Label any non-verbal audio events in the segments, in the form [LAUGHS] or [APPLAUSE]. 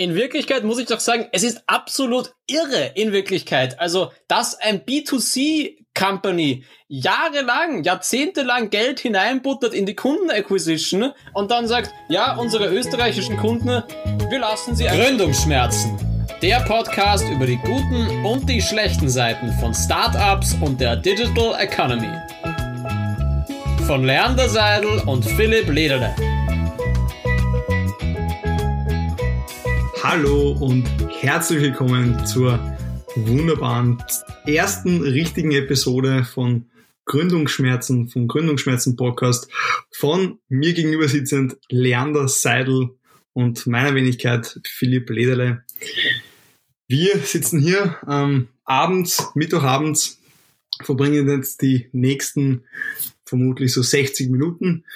In Wirklichkeit muss ich doch sagen, es ist absolut irre in Wirklichkeit. Also, dass ein B2C-Company jahrelang, jahrzehntelang Geld hineinbuttert in die Kundenacquisition und dann sagt, ja, unsere österreichischen Kunden, wir lassen sie... Gründungsschmerzen. Der Podcast über die guten und die schlechten Seiten von Startups und der Digital Economy. Von Leander Seidel und Philipp Lederle. Hallo und herzlich willkommen zur wunderbaren ersten richtigen Episode von Gründungsschmerzen, vom Gründungsschmerzen Podcast von mir gegenüber sitzend Leander Seidel und meiner Wenigkeit Philipp Lederle. Wir sitzen hier ähm, abends, Mittwochabends, verbringen jetzt die nächsten vermutlich so 60 Minuten,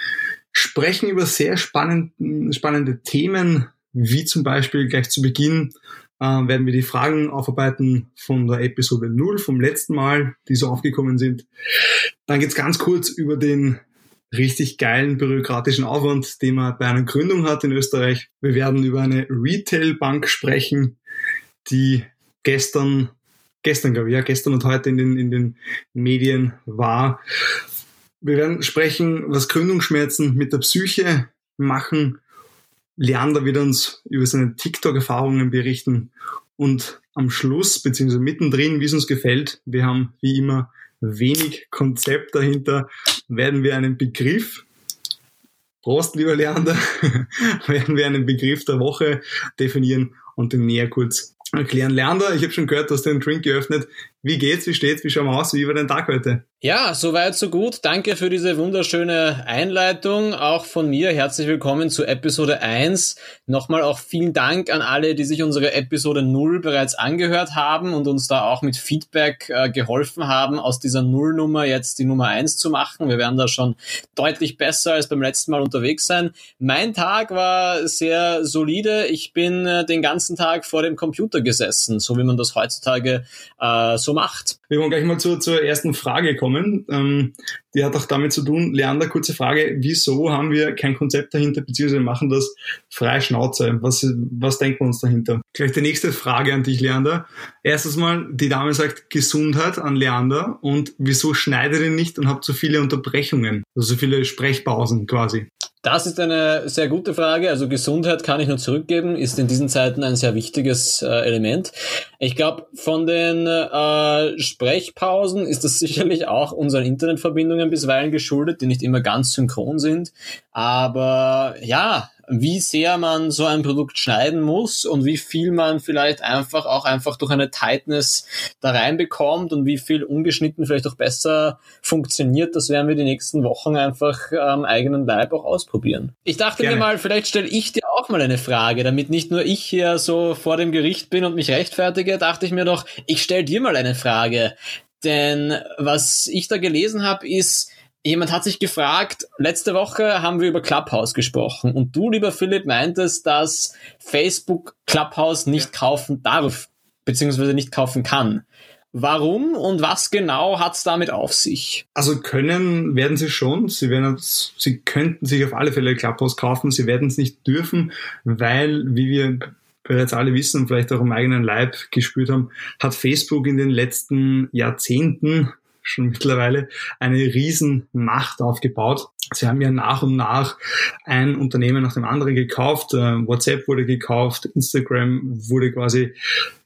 sprechen über sehr spannend, spannende Themen, wie zum Beispiel gleich zu Beginn äh, werden wir die Fragen aufarbeiten von der Episode 0 vom letzten Mal, die so aufgekommen sind. Dann geht's ganz kurz über den richtig geilen bürokratischen Aufwand, den man bei einer Gründung hat in Österreich. Wir werden über eine Retail-Bank sprechen, die gestern, gestern glaube ich, ja, gestern und heute in den, in den Medien war. Wir werden sprechen, was Gründungsschmerzen mit der Psyche machen Leander wird uns über seine TikTok-Erfahrungen berichten und am Schluss, beziehungsweise mittendrin, wie es uns gefällt, wir haben wie immer wenig Konzept dahinter, werden wir einen Begriff, Prost, lieber Leander, [LAUGHS] werden wir einen Begriff der Woche definieren und den näher kurz erklären. Leander, ich habe schon gehört, du hast den Drink geöffnet. Wie geht's? Wie steht's? Wie schauen wir aus? Wie war dein Tag heute? Ja, soweit, so gut. Danke für diese wunderschöne Einleitung. Auch von mir herzlich willkommen zu Episode 1. Nochmal auch vielen Dank an alle, die sich unsere Episode 0 bereits angehört haben und uns da auch mit Feedback äh, geholfen haben, aus dieser Nullnummer jetzt die Nummer 1 zu machen. Wir werden da schon deutlich besser als beim letzten Mal unterwegs sein. Mein Tag war sehr solide. Ich bin äh, den ganzen Tag vor dem Computer gesessen, so wie man das heutzutage äh, so macht. Wir wollen gleich mal zur, zur ersten Frage kommen. Ähm, die hat auch damit zu tun, Leander, kurze Frage, wieso haben wir kein Konzept dahinter, beziehungsweise machen das frei Schnauze? Was, was denken wir uns dahinter? Gleich die nächste Frage an dich, Leander. Erstens mal, die Dame sagt Gesundheit an Leander und wieso schneidet ihr nicht und habt so viele Unterbrechungen, also so viele Sprechpausen quasi? Das ist eine sehr gute Frage. Also Gesundheit kann ich nur zurückgeben, ist in diesen Zeiten ein sehr wichtiges äh, Element. Ich glaube, von den äh, Sprechpausen ist das [LAUGHS] sicherlich auch unseren Internetverbindungen bisweilen geschuldet, die nicht immer ganz synchron sind. Aber ja, wie sehr man so ein Produkt schneiden muss und wie viel man vielleicht einfach auch einfach durch eine Tightness da reinbekommt und wie viel ungeschnitten vielleicht auch besser funktioniert, das werden wir die nächsten Wochen einfach am eigenen Leib auch ausprobieren. Ich dachte Gerne. mir mal, vielleicht stelle ich dir auch mal eine Frage, damit nicht nur ich hier so vor dem Gericht bin und mich rechtfertige, dachte ich mir doch, ich stelle dir mal eine Frage. Denn was ich da gelesen habe, ist, Jemand hat sich gefragt, letzte Woche haben wir über Clubhouse gesprochen und du, lieber Philipp, meintest, dass Facebook Clubhouse nicht ja. kaufen darf, beziehungsweise nicht kaufen kann. Warum und was genau hat's damit auf sich? Also können werden sie schon. Sie werden, sie könnten sich auf alle Fälle Clubhouse kaufen. Sie werden es nicht dürfen, weil, wie wir bereits alle wissen und vielleicht auch im eigenen Leib gespürt haben, hat Facebook in den letzten Jahrzehnten schon mittlerweile eine riesen Macht aufgebaut. Sie haben ja nach und nach ein Unternehmen nach dem anderen gekauft. Äh, WhatsApp wurde gekauft, Instagram wurde quasi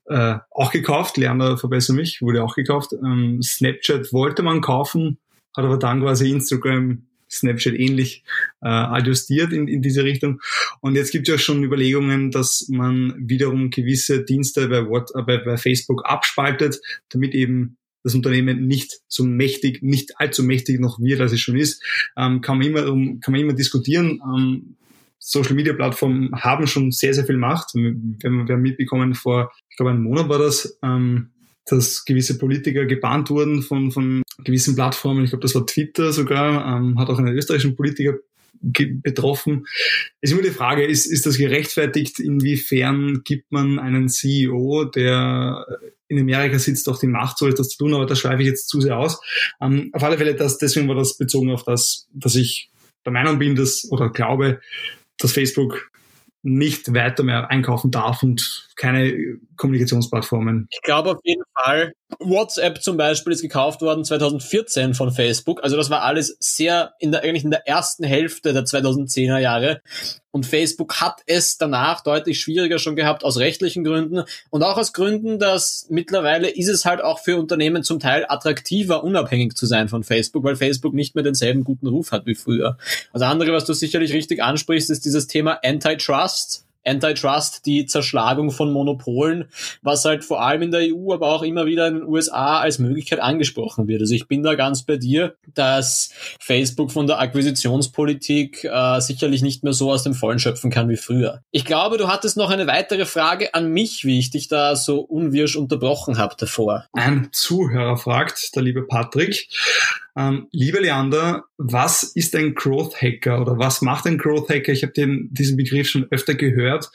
äh, auch gekauft. Lerner verbessere mich, wurde auch gekauft. Ähm, Snapchat wollte man kaufen, hat aber dann quasi Instagram Snapchat ähnlich äh, adjustiert in, in diese Richtung. Und jetzt gibt es ja schon Überlegungen, dass man wiederum gewisse Dienste bei, What, äh, bei, bei Facebook abspaltet, damit eben das Unternehmen nicht so mächtig, nicht allzu mächtig noch wird, als es schon ist, ähm, kann man immer, kann man immer diskutieren. Ähm, Social Media Plattformen haben schon sehr, sehr viel Macht. Wir, wir haben mitbekommen vor, ich glaube, einem Monat war das, ähm, dass gewisse Politiker gebannt wurden von, von gewissen Plattformen. Ich glaube, das war Twitter sogar, ähm, hat auch einen österreichischen Politiker betroffen. Es ist immer die Frage, ist, ist das gerechtfertigt? Inwiefern gibt man einen CEO, der in Amerika sitzt, auch die Macht, so etwas zu tun, aber das schreibe ich jetzt zu sehr aus. Ähm, auf alle Fälle, das, deswegen war das bezogen auf das, dass ich der Meinung bin, dass, oder glaube, dass Facebook nicht weiter mehr einkaufen darf und keine Kommunikationsplattformen. Ich glaube auf jeden Fall. WhatsApp zum Beispiel ist gekauft worden 2014 von Facebook. Also das war alles sehr in der, eigentlich in der ersten Hälfte der 2010er Jahre. Und Facebook hat es danach deutlich schwieriger schon gehabt aus rechtlichen Gründen und auch aus Gründen, dass mittlerweile ist es halt auch für Unternehmen zum Teil attraktiver, unabhängig zu sein von Facebook, weil Facebook nicht mehr denselben guten Ruf hat wie früher. Das andere, was du sicherlich richtig ansprichst, ist dieses Thema Antitrust. Antitrust, die Zerschlagung von Monopolen, was halt vor allem in der EU, aber auch immer wieder in den USA als Möglichkeit angesprochen wird. Also ich bin da ganz bei dir, dass Facebook von der Akquisitionspolitik äh, sicherlich nicht mehr so aus dem Vollen schöpfen kann wie früher. Ich glaube, du hattest noch eine weitere Frage an mich, wie ich dich da so unwirsch unterbrochen habe davor. Ein Zuhörer fragt, der liebe Patrick, ähm, lieber Leander, was ist ein Growth Hacker oder was macht ein Growth Hacker? Ich habe diesen Begriff schon öfter gehört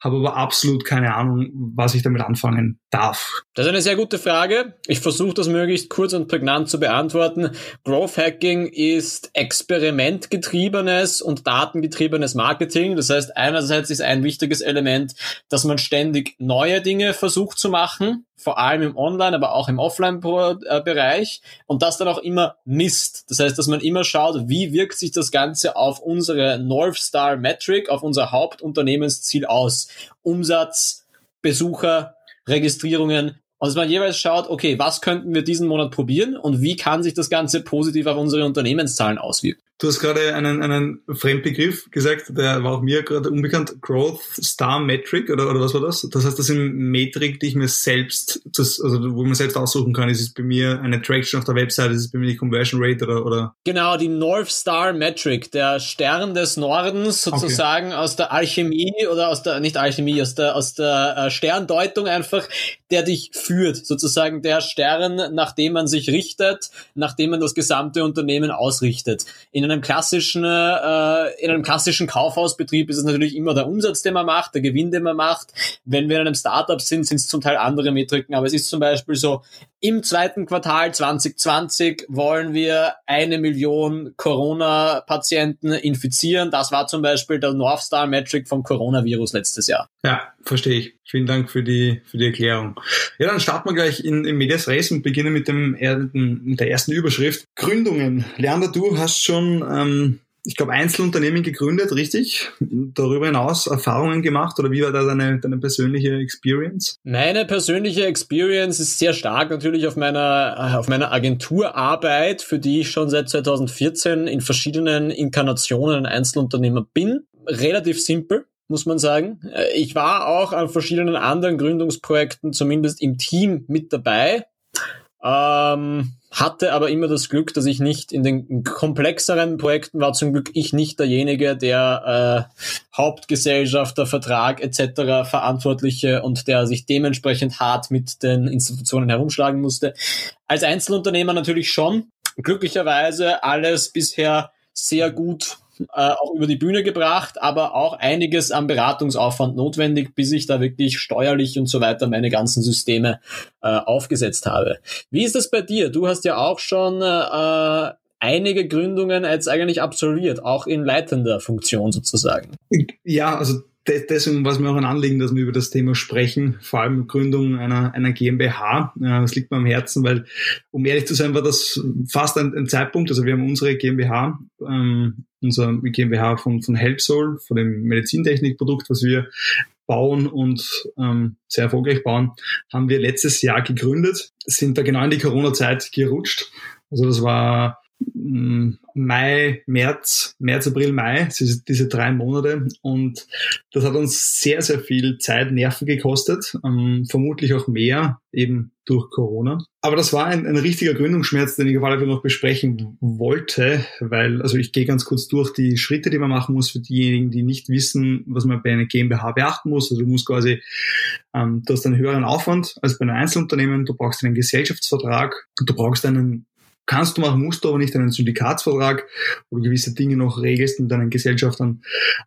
habe aber absolut keine Ahnung, was ich damit anfangen darf. Das ist eine sehr gute Frage. Ich versuche das möglichst kurz und prägnant zu beantworten. Growth Hacking ist experimentgetriebenes und datengetriebenes Marketing. Das heißt, einerseits ist ein wichtiges Element, dass man ständig neue Dinge versucht zu machen, vor allem im Online, aber auch im Offline-Bereich und das dann auch immer misst. Das heißt, dass man immer schaut, wie wirkt sich das Ganze auf unsere North Star Metric, auf unser Hauptunternehmensziel aus. Umsatz, Besucher, Registrierungen, und dass man jeweils schaut, okay, was könnten wir diesen Monat probieren und wie kann sich das Ganze positiv auf unsere Unternehmenszahlen auswirken. Du hast gerade einen, einen Fremdbegriff gesagt, der war auch mir gerade unbekannt. Growth Star Metric oder, oder was war das? Das heißt, das sind Metrik, die ich mir selbst, das, also wo man selbst aussuchen kann. Ist es bei mir eine Traction auf der Website? Ist es bei mir die Conversion Rate oder, oder? Genau, die North Star Metric, der Stern des Nordens sozusagen okay. aus der Alchemie oder aus der, nicht Alchemie, aus der, aus der äh, Sterndeutung einfach, der dich führt. Sozusagen der Stern, nach dem man sich richtet, nach dem man das gesamte Unternehmen ausrichtet. In einem klassischen, äh, in einem klassischen Kaufhausbetrieb ist es natürlich immer der Umsatz, den man macht, der Gewinn, den man macht. Wenn wir in einem Startup sind, sind es zum Teil andere Metriken, aber es ist zum Beispiel so, im zweiten Quartal 2020 wollen wir eine Million Corona-Patienten infizieren. Das war zum Beispiel der North Star Metric vom Coronavirus letztes Jahr. Ja, verstehe ich. Vielen Dank für die, für die Erklärung. Ja, dann starten wir gleich in, in Medias Res und beginnen mit, dem, mit der ersten Überschrift. Gründungen. Leander, du hast schon ähm, ich glaube, Einzelunternehmen gegründet, richtig? Darüber hinaus Erfahrungen gemacht oder wie war da deine, deine persönliche Experience? Meine persönliche Experience ist sehr stark natürlich auf meiner, auf meiner Agenturarbeit, für die ich schon seit 2014 in verschiedenen Inkarnationen Einzelunternehmer bin. Relativ simpel muss man sagen. Ich war auch an verschiedenen anderen Gründungsprojekten zumindest im Team mit dabei. Ähm, hatte aber immer das Glück, dass ich nicht in den komplexeren Projekten war zum Glück ich nicht derjenige, der äh, Hauptgesellschafter, Vertrag etc. Verantwortliche und der sich dementsprechend hart mit den Institutionen herumschlagen musste. Als Einzelunternehmer natürlich schon. Glücklicherweise alles bisher sehr gut äh, auch über die Bühne gebracht, aber auch einiges am Beratungsaufwand notwendig, bis ich da wirklich steuerlich und so weiter meine ganzen Systeme äh, aufgesetzt habe. Wie ist das bei dir? Du hast ja auch schon äh, einige Gründungen jetzt eigentlich absolviert, auch in leitender Funktion sozusagen. Ja, also deswegen war es mir auch ein Anliegen, dass wir über das Thema sprechen, vor allem Gründung einer, einer GmbH. Das liegt mir am Herzen, weil, um ehrlich zu sein, war das fast ein, ein Zeitpunkt. Also wir haben unsere GmbH, ähm, unser GmbH von, von Helpsol, von dem Medizintechnikprodukt, was wir bauen und ähm, sehr erfolgreich bauen, haben wir letztes Jahr gegründet, sind da genau in die Corona-Zeit gerutscht. Also das war Mai, März, März, April, Mai, diese drei Monate. Und das hat uns sehr, sehr viel Zeit, Nerven gekostet, ähm, vermutlich auch mehr, eben durch Corona. Aber das war ein, ein richtiger Gründungsschmerz, den ich auf alle Fälle noch besprechen wollte, weil, also ich gehe ganz kurz durch die Schritte, die man machen muss für diejenigen, die nicht wissen, was man bei einer GmbH beachten muss. Also du musst quasi, ähm, du hast einen höheren Aufwand als bei einem Einzelunternehmen, du brauchst einen Gesellschaftsvertrag, du brauchst einen kannst du machen, musst du aber nicht einen Syndikatsvertrag, wo du gewisse Dinge noch regelst mit deinen Gesellschaftern.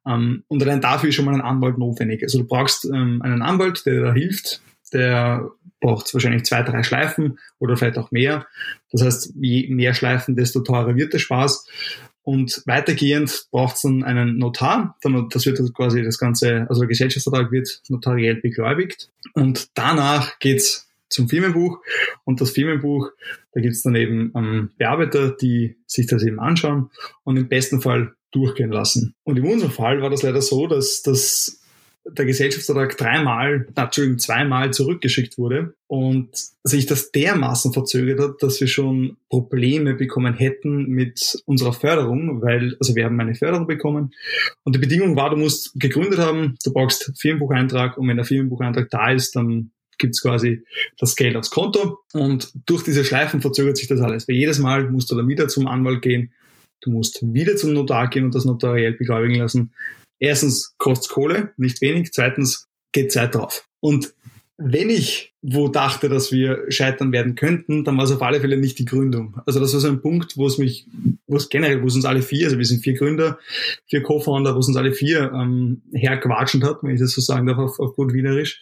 Ähm, und allein dafür ist schon mal ein Anwalt notwendig. Also du brauchst ähm, einen Anwalt, der dir da hilft, der braucht wahrscheinlich zwei, drei Schleifen oder vielleicht auch mehr. Das heißt, je mehr Schleifen, desto teurer wird der Spaß. Und weitergehend braucht es dann einen Notar. Das wird quasi das Ganze, also der Gesellschaftsvertrag wird notariell begläubigt. Und danach geht's zum Firmenbuch. Und das Firmenbuch, da gibt's dann eben ähm, Bearbeiter, die sich das eben anschauen und im besten Fall durchgehen lassen. Und in unserem Fall war das leider so, dass das der Gesellschaftsvertrag dreimal, Entschuldigung, zweimal zurückgeschickt wurde und sich das dermaßen verzögert hat, dass wir schon Probleme bekommen hätten mit unserer Förderung, weil, also wir haben eine Förderung bekommen und die Bedingung war, du musst gegründet haben, du brauchst Firmenbucheintrag und wenn der Firmenbucheintrag da ist, dann gibt's quasi das Geld aufs Konto und durch diese Schleifen verzögert sich das alles. Weil jedes Mal musst du dann wieder zum Anwalt gehen, du musst wieder zum Notar gehen und das notariell beglaubigen lassen erstens kostet Kohle, nicht wenig, zweitens geht Zeit drauf. Und wenn ich wo dachte, dass wir scheitern werden könnten, dann war es auf alle Fälle nicht die Gründung. Also das war so ein Punkt, wo es mich, wo es generell, wo es uns alle vier, also wir sind vier Gründer, vier Co-Founder, wo es uns alle vier ähm, herquatschend hat, wenn ich das so sagen darf, auf, auf gut Wienerisch.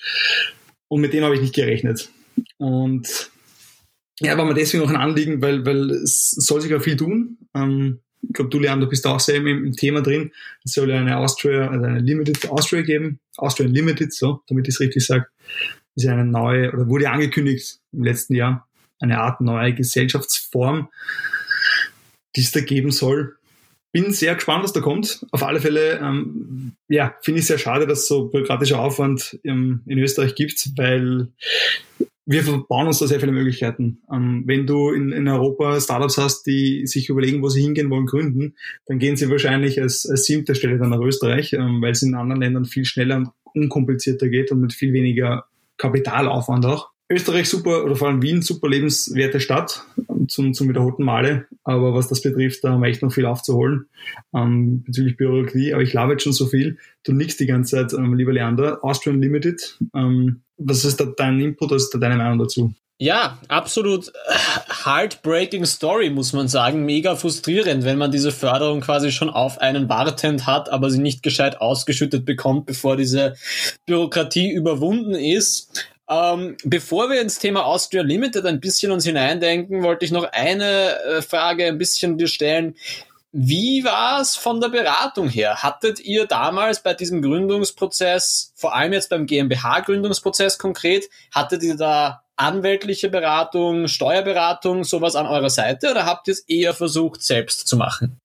Und mit dem habe ich nicht gerechnet. Und ja, war mir deswegen auch ein Anliegen, weil, weil es soll sich auch viel tun. Ähm, ich glaube, du, Leander, bist auch sehr im, im Thema drin. Es soll ja eine Austria, also eine Limited Austria geben. Austrian Limited, so, damit ich es richtig sage. Ist ja eine neue, oder wurde angekündigt im letzten Jahr, eine Art neue Gesellschaftsform, die es da geben soll. Bin sehr gespannt, was da kommt. Auf alle Fälle, ähm, ja, finde ich sehr schade, dass so bürokratischer Aufwand ähm, in Österreich gibt, weil wir verbauen uns da sehr viele Möglichkeiten. Ähm, wenn du in, in Europa Startups hast, die sich überlegen, wo sie hingehen wollen, gründen, dann gehen sie wahrscheinlich als, als siebte Stelle dann nach Österreich, ähm, weil es in anderen Ländern viel schneller und unkomplizierter geht und mit viel weniger Kapitalaufwand auch. Österreich super, oder vor allem Wien, super lebenswerte Stadt zum, zum wiederholten Male. Aber was das betrifft, da haben wir echt noch viel aufzuholen ähm, bezüglich Bürokratie. Aber ich glaube jetzt schon so viel. Du nix die ganze Zeit, ähm, lieber Leander. Austrian Limited. Ähm, was ist da dein Input, was ist da deine Meinung dazu? Ja, absolut heartbreaking Story, muss man sagen. Mega frustrierend, wenn man diese Förderung quasi schon auf einen wartend hat, aber sie nicht gescheit ausgeschüttet bekommt, bevor diese Bürokratie überwunden ist. Ähm, bevor wir ins Thema Austria Limited ein bisschen uns hineindenken, wollte ich noch eine äh, Frage ein bisschen dir stellen. Wie war es von der Beratung her? Hattet ihr damals bei diesem Gründungsprozess, vor allem jetzt beim GmbH-Gründungsprozess konkret, hattet ihr da anwältliche Beratung, Steuerberatung, sowas an eurer Seite oder habt ihr es eher versucht, selbst zu machen?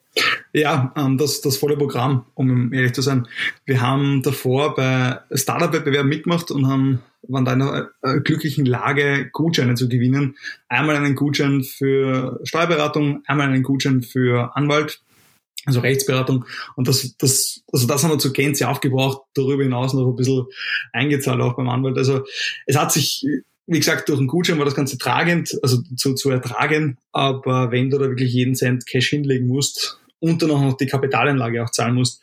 Ja, ähm, das, das volle Programm, um ehrlich zu sein. Wir haben davor bei Startup-Wettbewerben mitgemacht und haben, waren da in einer äh, glücklichen Lage, Gutscheine zu gewinnen. Einmal einen Gutschein für Steuerberatung, einmal einen Gutschein für Anwalt, also Rechtsberatung. Und das, das, also das haben wir zur Gänze aufgebraucht, darüber hinaus noch ein bisschen eingezahlt auch beim Anwalt. Also es hat sich wie gesagt, durch den Gutschein war das Ganze tragend, also zu, zu ertragen. Aber wenn du da wirklich jeden Cent Cash hinlegen musst, und dann auch noch die Kapitalanlage auch zahlen musst.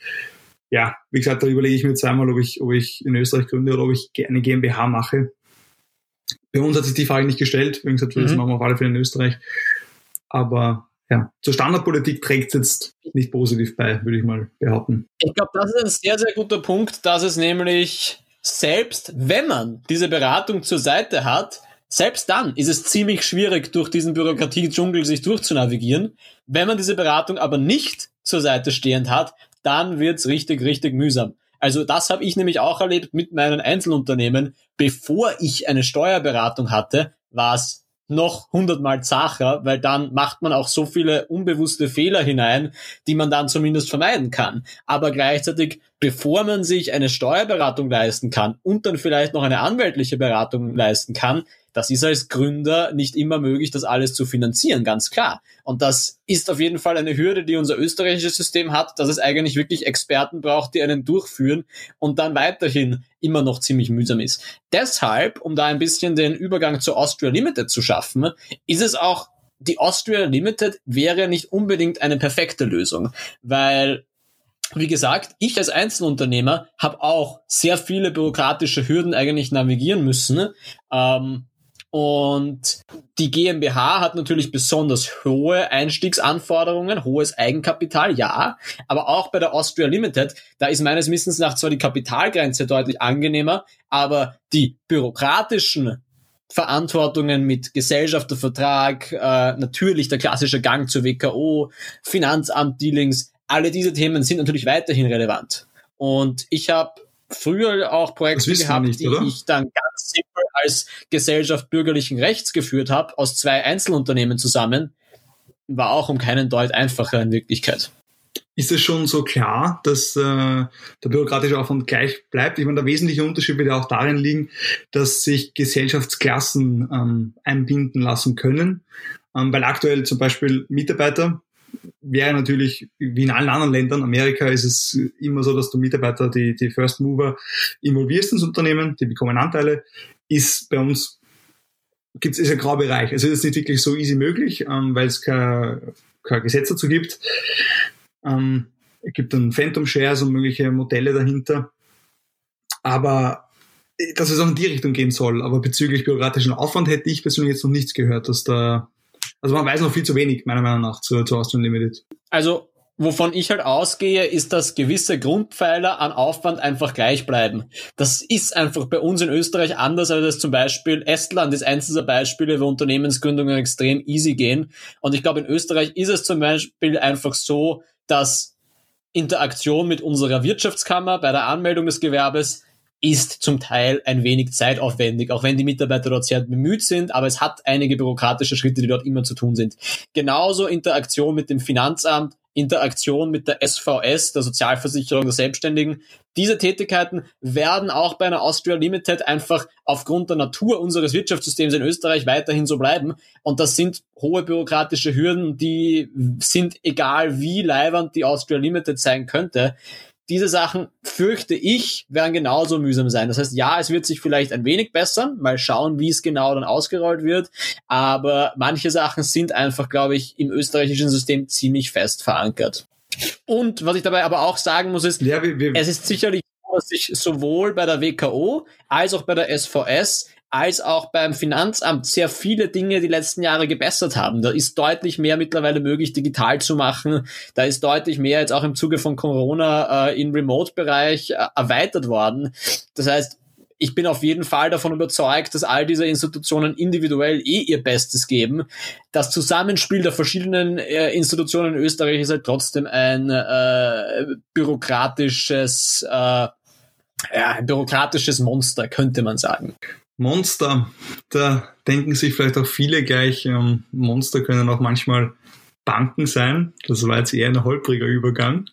Ja, wie gesagt, da überlege ich mir zweimal, ob ich, ob ich in Österreich gründe oder ob ich eine GmbH mache. Bei uns hat sich die Frage nicht gestellt. Wie gesagt, mhm. das machen wir auf alle Fälle in Österreich. Aber ja, zur Standardpolitik trägt es jetzt nicht positiv bei, würde ich mal behaupten. Ich glaube, das ist ein sehr, sehr guter Punkt, dass es nämlich selbst, wenn man diese Beratung zur Seite hat, selbst dann ist es ziemlich schwierig, durch diesen Bürokratie-Dschungel sich durchzunavigieren. Wenn man diese Beratung aber nicht zur Seite stehend hat, dann wird's richtig, richtig mühsam. Also das habe ich nämlich auch erlebt mit meinen Einzelunternehmen. Bevor ich eine Steuerberatung hatte, war es noch hundertmal zacher, weil dann macht man auch so viele unbewusste Fehler hinein, die man dann zumindest vermeiden kann. Aber gleichzeitig, bevor man sich eine Steuerberatung leisten kann und dann vielleicht noch eine anwältliche Beratung leisten kann, das ist als Gründer nicht immer möglich, das alles zu finanzieren, ganz klar. Und das ist auf jeden Fall eine Hürde, die unser österreichisches System hat, dass es eigentlich wirklich Experten braucht, die einen durchführen und dann weiterhin immer noch ziemlich mühsam ist. Deshalb, um da ein bisschen den Übergang zur Austria Limited zu schaffen, ist es auch die Austria Limited wäre nicht unbedingt eine perfekte Lösung, weil wie gesagt, ich als Einzelunternehmer habe auch sehr viele bürokratische Hürden eigentlich navigieren müssen. Ähm, und die GmbH hat natürlich besonders hohe Einstiegsanforderungen, hohes Eigenkapital, ja. Aber auch bei der Austria Limited, da ist meines Wissens nach zwar die Kapitalgrenze deutlich angenehmer, aber die bürokratischen Verantwortungen mit Gesellschaftervertrag, äh, natürlich der klassische Gang zur WKO, Finanzamt-Dealings, alle diese Themen sind natürlich weiterhin relevant. Und ich habe früher auch Projekte gehabt, nicht, die ich dann ganz simpel als Gesellschaft bürgerlichen Rechts geführt habe, aus zwei Einzelunternehmen zusammen, war auch um keinen Deut einfacher in Wirklichkeit. Ist es schon so klar, dass äh, der bürokratische Aufwand gleich bleibt? Ich meine, der wesentliche Unterschied wird ja auch darin liegen, dass sich Gesellschaftsklassen ähm, einbinden lassen können, ähm, weil aktuell zum Beispiel Mitarbeiter wäre natürlich, wie in allen anderen Ländern, Amerika ist es immer so, dass du Mitarbeiter, die, die First Mover involvierst ins Unternehmen, die bekommen Anteile, ist bei uns gibt es ein Graubereich. Also es ist nicht wirklich so easy möglich, ähm, weil es kein, kein Gesetz dazu gibt. Ähm, es gibt dann Phantom Shares und mögliche Modelle dahinter. Aber dass es auch in die Richtung gehen soll. Aber bezüglich bürokratischen Aufwand hätte ich persönlich jetzt noch nichts gehört, dass da, also man weiß noch viel zu wenig, meiner Meinung nach, zu, zu Austrian Limited. Also wovon ich halt ausgehe, ist, dass gewisse Grundpfeiler an Aufwand einfach gleich bleiben. Das ist einfach bei uns in Österreich anders, als das zum Beispiel Estland ist eins dieser Beispiele, wo Unternehmensgründungen extrem easy gehen. Und ich glaube, in Österreich ist es zum Beispiel einfach so, dass Interaktion mit unserer Wirtschaftskammer bei der Anmeldung des Gewerbes ist zum Teil ein wenig zeitaufwendig, auch wenn die Mitarbeiter dort sehr bemüht sind, aber es hat einige bürokratische Schritte, die dort immer zu tun sind. Genauso Interaktion mit dem Finanzamt, Interaktion mit der SVS, der Sozialversicherung der Selbstständigen. Diese Tätigkeiten werden auch bei einer Austria Limited einfach aufgrund der Natur unseres Wirtschaftssystems in Österreich weiterhin so bleiben. Und das sind hohe bürokratische Hürden, die sind egal wie leibernd die Austria Limited sein könnte diese Sachen, fürchte ich, werden genauso mühsam sein. Das heißt, ja, es wird sich vielleicht ein wenig bessern, mal schauen, wie es genau dann ausgerollt wird, aber manche Sachen sind einfach, glaube ich, im österreichischen System ziemlich fest verankert. Und was ich dabei aber auch sagen muss, ist, ja, wir, wir es ist sicherlich dass sich sowohl bei der WKO als auch bei der SVS als auch beim Finanzamt sehr viele Dinge die letzten Jahre gebessert haben. Da ist deutlich mehr mittlerweile möglich, digital zu machen. Da ist deutlich mehr jetzt auch im Zuge von Corona äh, im Remote-Bereich äh, erweitert worden. Das heißt, ich bin auf jeden Fall davon überzeugt, dass all diese Institutionen individuell eh ihr Bestes geben. Das Zusammenspiel der verschiedenen äh, Institutionen in Österreich ist halt trotzdem ein äh, bürokratisches, äh, ja, ein bürokratisches Monster, könnte man sagen. Monster, da denken sich vielleicht auch viele gleich, ähm, Monster können auch manchmal Banken sein. Das war jetzt eher ein holpriger Übergang.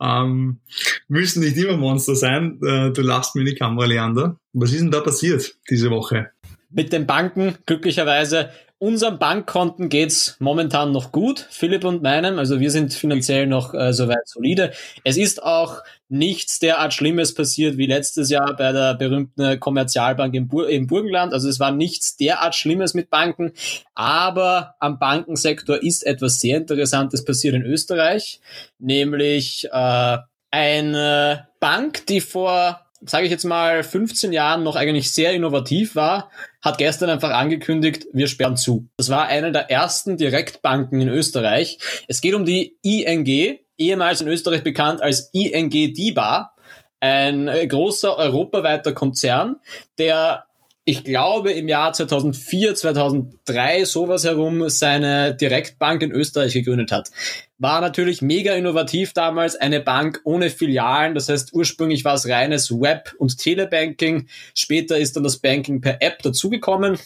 Ähm, müssen nicht immer Monster sein. Äh, du lachst mir in die Kamera, Leander. Was ist denn da passiert diese Woche? Mit den Banken, glücklicherweise, Unserem Bankkonten geht's momentan noch gut, Philipp und meinem. Also wir sind finanziell noch äh, soweit solide. Es ist auch nichts derart Schlimmes passiert wie letztes Jahr bei der berühmten Kommerzialbank im, Bur im Burgenland. Also es war nichts derart Schlimmes mit Banken. Aber am Bankensektor ist etwas sehr Interessantes passiert in Österreich. Nämlich äh, eine Bank, die vor sage ich jetzt mal, 15 Jahren noch eigentlich sehr innovativ war, hat gestern einfach angekündigt, wir sperren zu. Das war eine der ersten Direktbanken in Österreich. Es geht um die ING, ehemals in Österreich bekannt als ING DIBA, ein großer europaweiter Konzern, der ich glaube, im Jahr 2004, 2003, sowas herum, seine Direktbank in Österreich gegründet hat. War natürlich mega innovativ damals, eine Bank ohne Filialen. Das heißt, ursprünglich war es reines Web- und Telebanking. Später ist dann das Banking per App dazugekommen.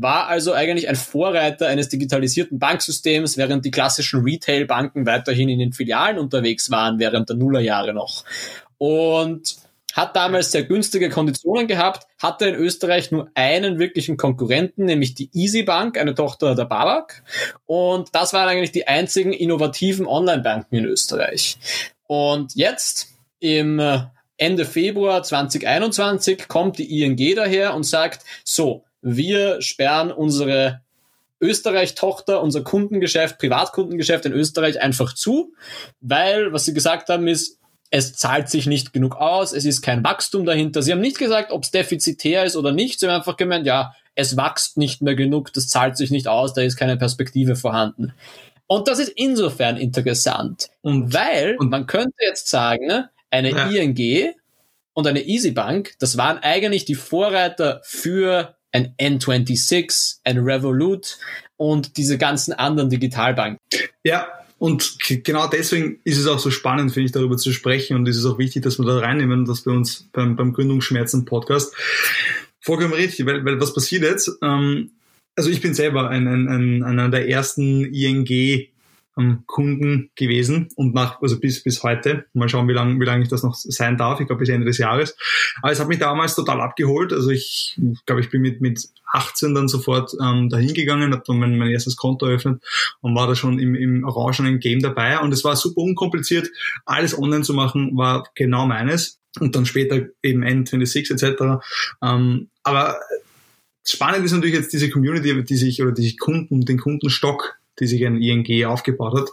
War also eigentlich ein Vorreiter eines digitalisierten Banksystems, während die klassischen Retail-Banken weiterhin in den Filialen unterwegs waren, während der Nullerjahre noch. Und hat damals sehr günstige Konditionen gehabt, hatte in Österreich nur einen wirklichen Konkurrenten, nämlich die EasyBank, eine Tochter der Babak. Und das waren eigentlich die einzigen innovativen Online-Banken in Österreich. Und jetzt im äh, Ende Februar 2021 kommt die ING daher und sagt, so, wir sperren unsere Österreich-Tochter, unser Kundengeschäft, Privatkundengeschäft in Österreich einfach zu, weil, was sie gesagt haben, ist, es zahlt sich nicht genug aus, es ist kein Wachstum dahinter. Sie haben nicht gesagt, ob es defizitär ist oder nicht. Sie haben einfach gemeint, ja, es wächst nicht mehr genug, das zahlt sich nicht aus, da ist keine Perspektive vorhanden. Und das ist insofern interessant, und, weil und, man könnte jetzt sagen, ne, eine ja. ING und eine EasyBank, das waren eigentlich die Vorreiter für ein N26, ein Revolut und diese ganzen anderen Digitalbanken. Ja, und genau deswegen ist es auch so spannend, finde ich, darüber zu sprechen. Und es ist auch wichtig, dass wir da reinnehmen, dass wir uns beim, beim Gründungsschmerzen-Podcast vollkommen richtig, weil, weil was passiert jetzt? Ähm, also ich bin selber ein, ein, ein, einer der ersten ING ähm, Kunden gewesen und nach, also bis, bis heute. Mal schauen, wie lange wie lang ich das noch sein darf. Ich glaube, bis Ende des Jahres. Aber es hat mich damals total abgeholt. Also ich glaube, ich bin mit, mit 18 dann sofort ähm, dahin gegangen, habe dann mein, mein erstes Konto eröffnet und war da schon im, im orangenen Game dabei. Und es war super unkompliziert. Alles online zu machen, war genau meines. Und dann später eben N26 etc. Ähm, aber spannend ist natürlich jetzt diese Community, die sich, oder die Kunden, den Kundenstock, die sich ein ING aufgebaut hat,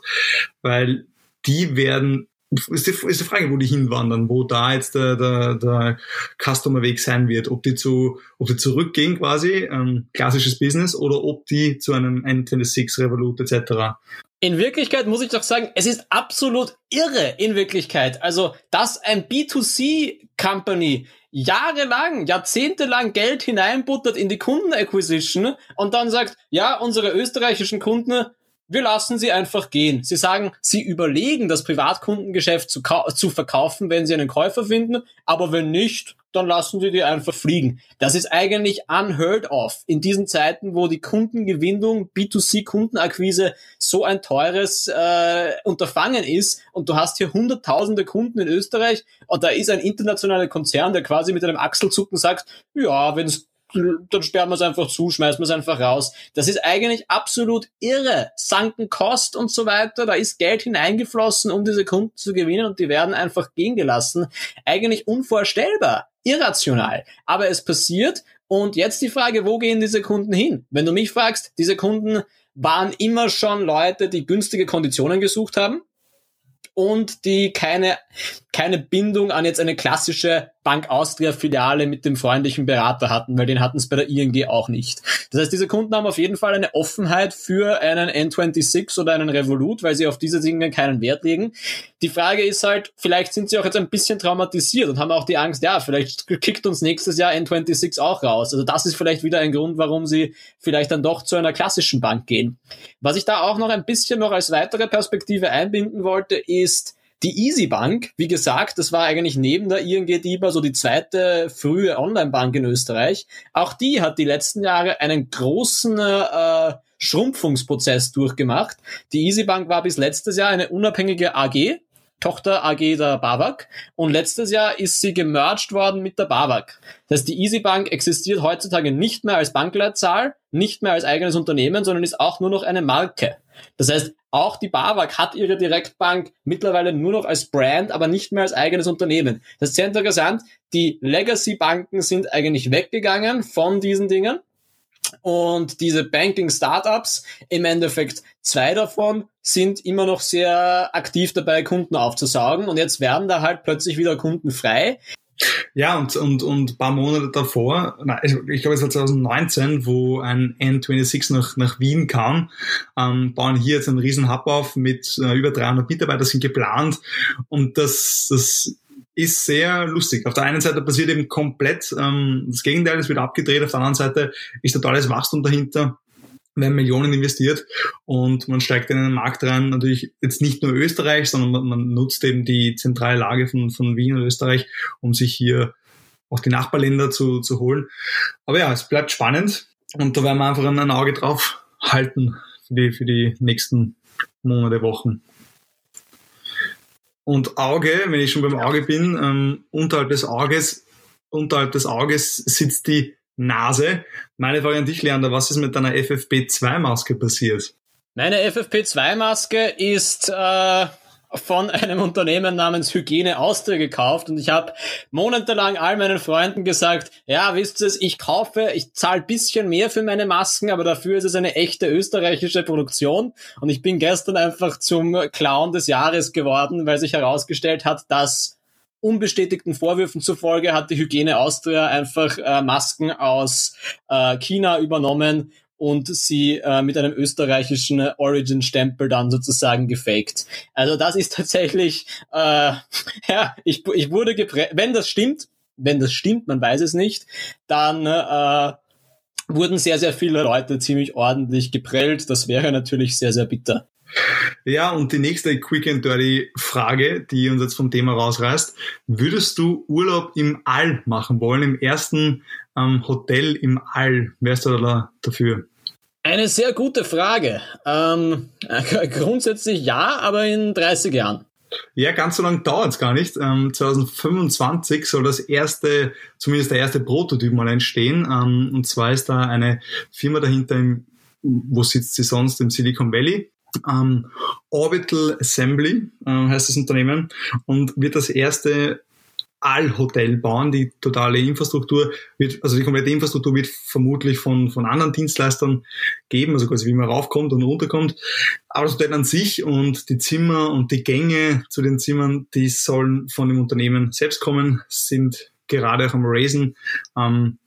weil die werden ist die, ist die Frage, wo die hinwandern, wo da jetzt der, der, der Customer-Weg sein wird, ob die zu, ob die zurückgehen quasi, ähm, klassisches Business, oder ob die zu einem N26 Revolut etc. In Wirklichkeit muss ich doch sagen, es ist absolut irre in Wirklichkeit. Also, dass ein B2C-Company jahrelang, jahrzehntelang Geld hineinbuttert in die Kundenacquisition und dann sagt, ja, unsere österreichischen Kunden, wir lassen sie einfach gehen. Sie sagen, sie überlegen, das Privatkundengeschäft zu, zu verkaufen, wenn sie einen Käufer finden, aber wenn nicht, dann lassen sie die einfach fliegen. Das ist eigentlich unheard of in diesen Zeiten, wo die Kundengewinnung, B2C-Kundenakquise so ein teures äh, Unterfangen ist und du hast hier hunderttausende Kunden in Österreich und da ist ein internationaler Konzern, der quasi mit einem Achselzucken sagt, ja, wenn es dann sperren wir es einfach zu, schmeißen wir es einfach raus. Das ist eigentlich absolut irre. Sanken Kost und so weiter, da ist Geld hineingeflossen, um diese Kunden zu gewinnen und die werden einfach gehen gelassen. Eigentlich unvorstellbar, irrational. Aber es passiert und jetzt die Frage, wo gehen diese Kunden hin? Wenn du mich fragst, diese Kunden waren immer schon Leute, die günstige Konditionen gesucht haben und die keine, keine Bindung an jetzt eine klassische Bank Austria Filiale mit dem freundlichen Berater hatten, weil den hatten es bei der ING auch nicht. Das heißt, diese Kunden haben auf jeden Fall eine Offenheit für einen N26 oder einen Revolut, weil sie auf diese Dinge keinen Wert legen. Die Frage ist halt, vielleicht sind sie auch jetzt ein bisschen traumatisiert und haben auch die Angst, ja, vielleicht kickt uns nächstes Jahr N26 auch raus. Also das ist vielleicht wieder ein Grund, warum sie vielleicht dann doch zu einer klassischen Bank gehen. Was ich da auch noch ein bisschen noch als weitere Perspektive einbinden wollte, ist, die EasyBank, wie gesagt, das war eigentlich neben der ING DIBA so die zweite frühe Online-Bank in Österreich. Auch die hat die letzten Jahre einen großen äh, Schrumpfungsprozess durchgemacht. Die EasyBank war bis letztes Jahr eine unabhängige AG, Tochter AG der BAWAG und letztes Jahr ist sie gemerged worden mit der BAWAG. Das heißt, die EasyBank existiert heutzutage nicht mehr als Bankleitzahl, nicht mehr als eigenes Unternehmen, sondern ist auch nur noch eine Marke. Das heißt, auch die BAWAG hat ihre Direktbank mittlerweile nur noch als Brand, aber nicht mehr als eigenes Unternehmen. Das ist sehr interessant. Die Legacy-Banken sind eigentlich weggegangen von diesen Dingen. Und diese Banking-Startups, im Endeffekt zwei davon, sind immer noch sehr aktiv dabei, Kunden aufzusaugen. Und jetzt werden da halt plötzlich wieder Kunden frei. Ja, und, und, und paar Monate davor, also ich glaube es war 2019, wo ein N26 nach, nach Wien kam, ähm, bauen hier jetzt einen riesen Hub auf mit äh, über 300 Mitarbeitern sind geplant. Und das, das ist sehr lustig. Auf der einen Seite passiert eben komplett ähm, das Gegenteil, es wird abgedreht, auf der anderen Seite ist totales Wachstum dahinter werden Millionen investiert und man steigt in einen Markt rein, natürlich jetzt nicht nur Österreich, sondern man, man nutzt eben die zentrale Lage von, von Wien und Österreich, um sich hier auch die Nachbarländer zu, zu holen. Aber ja, es bleibt spannend und da werden wir einfach ein Auge drauf halten für die, für die nächsten Monate, Wochen. Und Auge, wenn ich schon beim Auge bin, ähm, unterhalb des Auges, unterhalb des Auges sitzt die Nase. Meine Frage an dich, Leander, was ist mit deiner FFP2-Maske passiert? Meine FFP2-Maske ist äh, von einem Unternehmen namens Hygiene Austria gekauft und ich habe monatelang all meinen Freunden gesagt, ja, wisst ihr es, ich kaufe, ich zahle bisschen mehr für meine Masken, aber dafür ist es eine echte österreichische Produktion und ich bin gestern einfach zum Clown des Jahres geworden, weil sich herausgestellt hat, dass unbestätigten Vorwürfen zufolge hat die Hygiene Austria einfach äh, Masken aus äh, China übernommen und sie äh, mit einem österreichischen Origin-Stempel dann sozusagen gefaked. Also das ist tatsächlich, äh, [LAUGHS] ja, ich, ich wurde geprägt, wenn das stimmt, wenn das stimmt, man weiß es nicht, dann äh, wurden sehr, sehr viele Leute ziemlich ordentlich geprellt. Das wäre natürlich sehr, sehr bitter. Ja, und die nächste Quick and Dirty Frage, die uns jetzt vom Thema rausreißt. Würdest du Urlaub im All machen wollen, im ersten ähm, Hotel im All? Wärst du da dafür? Eine sehr gute Frage. Ähm, [LAUGHS] grundsätzlich ja, aber in 30 Jahren. Ja, ganz so lange dauert es gar nicht. Ähm, 2025 soll das erste, zumindest der erste Prototyp mal entstehen. Ähm, und zwar ist da eine Firma dahinter, im, wo sitzt sie sonst? Im Silicon Valley. Ähm, Orbital Assembly äh, heißt das Unternehmen und wird das erste All-Hotel bauen. Die totale Infrastruktur wird, also die komplette Infrastruktur wird vermutlich von, von anderen Dienstleistern geben, also quasi wie man raufkommt und runterkommt. Aber das Hotel an sich und die Zimmer und die Gänge zu den Zimmern, die sollen von dem Unternehmen selbst kommen, sind gerade auch am Raisen. Ähm,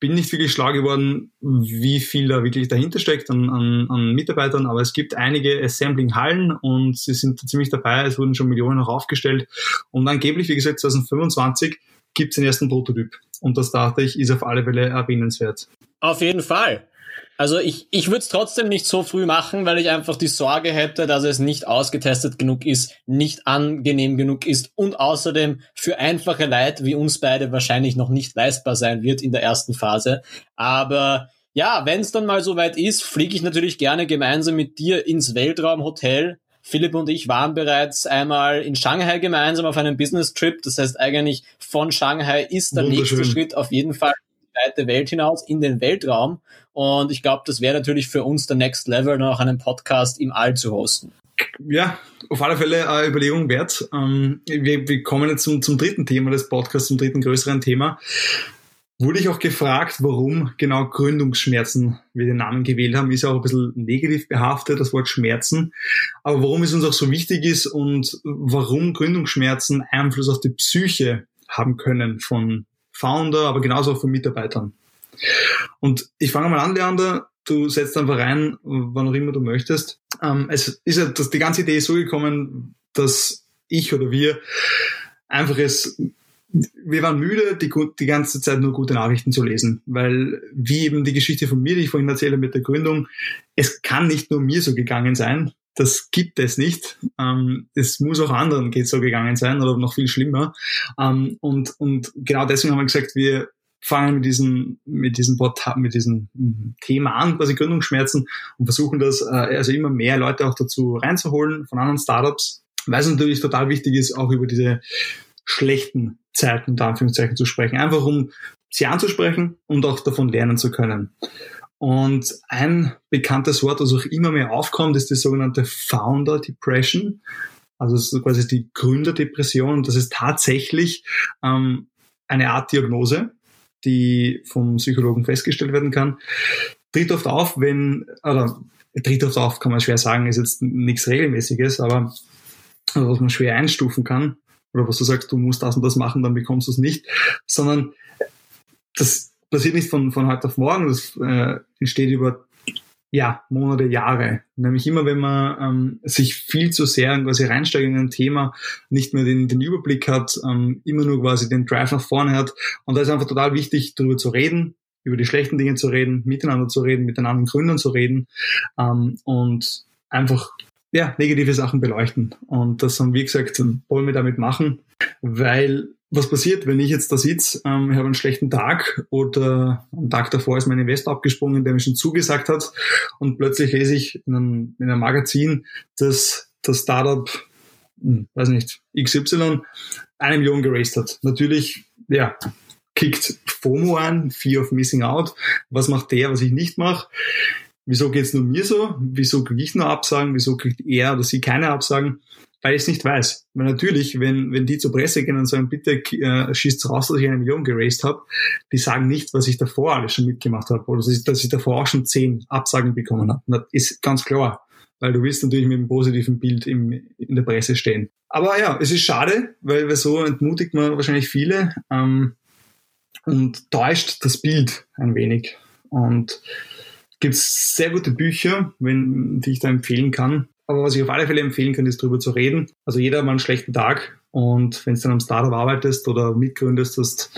bin nicht wirklich schlau geworden, wie viel da wirklich dahinter steckt an, an, an Mitarbeitern, aber es gibt einige Assembling-Hallen und sie sind ziemlich dabei. Es wurden schon Millionen auch aufgestellt. Und angeblich, wie gesagt, 2025 gibt es den ersten Prototyp. Und das dachte ich, ist auf alle Fälle erwähnenswert. Auf jeden Fall. Also ich, ich würde es trotzdem nicht so früh machen, weil ich einfach die Sorge hätte, dass es nicht ausgetestet genug ist, nicht angenehm genug ist und außerdem für einfache Leid wie uns beide wahrscheinlich noch nicht leistbar sein wird in der ersten Phase. Aber ja, wenn es dann mal soweit ist, fliege ich natürlich gerne gemeinsam mit dir ins Weltraumhotel. Philipp und ich waren bereits einmal in Shanghai gemeinsam auf einem Business Trip. Das heißt eigentlich von Shanghai ist der nächste Schritt auf jeden Fall weite Welt hinaus in den Weltraum. Und ich glaube, das wäre natürlich für uns der Next Level, noch einen Podcast im All zu hosten. Ja, auf alle Fälle eine Überlegung wert. Ähm, wir, wir kommen jetzt zum, zum dritten Thema des Podcasts, zum dritten größeren Thema. Wurde ich auch gefragt, warum genau Gründungsschmerzen wir den Namen gewählt haben, ist ja auch ein bisschen negativ behaftet, das Wort Schmerzen. Aber warum es uns auch so wichtig ist und warum Gründungsschmerzen Einfluss auf die Psyche haben können von Founder, aber genauso auch von Mitarbeitern. Und ich fange mal an, Leander. Du setzt einfach rein, wann auch immer du möchtest. Ähm, es ist ja, dass die ganze Idee ist so gekommen, dass ich oder wir einfach es wir waren müde, die, die ganze Zeit nur gute Nachrichten zu lesen, weil wie eben die Geschichte von mir, die ich vorhin erzähle mit der Gründung, es kann nicht nur mir so gegangen sein, das gibt es nicht. Ähm, es muss auch anderen geht so gegangen sein oder noch viel schlimmer. Ähm, und, und genau deswegen haben wir gesagt, wir fangen mit diesem, mit diesem Portal, mit diesem Thema an, quasi Gründungsschmerzen und versuchen das, äh, also immer mehr Leute auch dazu reinzuholen von anderen Startups, weil es natürlich total wichtig ist, auch über diese schlechten Zeiten, unter Anführungszeichen, zu sprechen. Einfach um sie anzusprechen und auch davon lernen zu können. Und ein bekanntes Wort, das auch immer mehr aufkommt, ist die sogenannte Founder Depression. Also quasi die Gründerdepression. Das ist tatsächlich ähm, eine Art Diagnose, die vom Psychologen festgestellt werden kann. Tritt oft auf, wenn, oder tritt oft auf, kann man schwer sagen, ist jetzt nichts Regelmäßiges, aber also was man schwer einstufen kann, oder was du sagst, du musst das und das machen, dann bekommst du es nicht, sondern das passiert nicht von, von heute auf morgen, das äh, entsteht über ja, Monate, Jahre. Nämlich immer, wenn man ähm, sich viel zu sehr quasi reinsteigt in ein Thema, nicht mehr den, den Überblick hat, ähm, immer nur quasi den Drive nach vorne hat. Und da ist einfach total wichtig, darüber zu reden, über die schlechten Dinge zu reden, miteinander zu reden, mit den anderen Gründern zu reden ähm, und einfach ja, negative Sachen beleuchten. Und das haben wir gesagt, wollen wir damit machen, weil was passiert, wenn ich jetzt da sitze, ähm, ich habe einen schlechten Tag oder am Tag davor ist mein Investor abgesprungen, der mir schon zugesagt hat und plötzlich lese ich in einem, in einem Magazin, dass das Startup, hm, weiß nicht, XY eine Million geraced hat. Natürlich, ja, kickt FOMO an, Fear of Missing Out. Was macht der, was ich nicht mache? Wieso geht's nur mir so? Wieso kriege ich nur Absagen? Wieso kriegt er oder sie keine Absagen? Weil ich es nicht weiß. Weil natürlich, wenn, wenn die zur Presse gehen und sagen, bitte äh, schießt raus, dass ich eine Million geraced habe, die sagen nicht, was ich davor alles schon mitgemacht habe oder dass ich, dass ich davor auch schon zehn Absagen bekommen habe. Das ist ganz klar, weil du willst natürlich mit einem positiven Bild im, in der Presse stehen. Aber ja, es ist schade, weil, weil so entmutigt man wahrscheinlich viele ähm, und täuscht das Bild ein wenig. Und gibt sehr gute Bücher, wenn, die ich da empfehlen kann. Aber was ich auf alle Fälle empfehlen kann, ist darüber zu reden. Also jeder hat mal einen schlechten Tag und wenn du dann am Startup arbeitest oder mitgründest, hast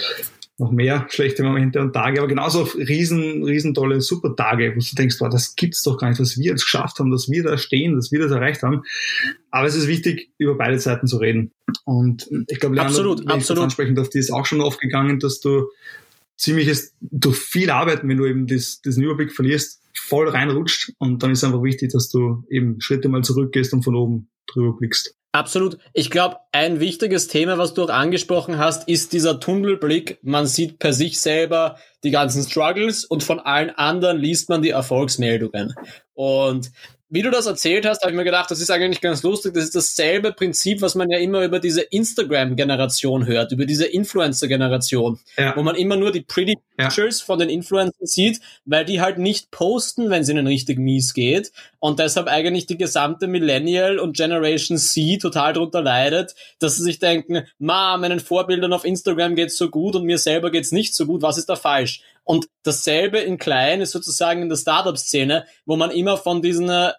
noch mehr schlechte Momente und Tage, aber genauso riesen, riesen tolle, super Tage, wo du denkst, wow, das gibt's doch gar nicht, was wir jetzt geschafft haben, dass wir da stehen, dass wir das erreicht haben. Aber es ist wichtig, über beide Seiten zu reden. Und ich glaube, Leander, absolut, wenn absolut. ich ansprechen darf, die ist auch schon aufgegangen, dass du ziemliches, durch viel Arbeiten, wenn du eben das, diesen Überblick verlierst, voll reinrutscht und dann ist einfach wichtig, dass du eben Schritte mal zurückgehst und von oben drüber blickst. Absolut. Ich glaube, ein wichtiges Thema, was du auch angesprochen hast, ist dieser Tunnelblick. Man sieht per sich selber die ganzen Struggles und von allen anderen liest man die Erfolgsmeldungen. Und wie du das erzählt hast, habe ich mir gedacht, das ist eigentlich ganz lustig. Das ist dasselbe Prinzip, was man ja immer über diese Instagram-Generation hört, über diese Influencer-Generation, ja. wo man immer nur die Pretty Pictures ja. von den Influencern sieht, weil die halt nicht posten, wenn es ihnen richtig mies geht. Und deshalb eigentlich die gesamte Millennial und Generation C total drunter leidet, dass sie sich denken, ma, meinen Vorbildern auf Instagram geht's so gut und mir selber geht's nicht so gut. Was ist da falsch? Und dasselbe in klein ist sozusagen in der Startup-Szene, wo man immer von diesen äh,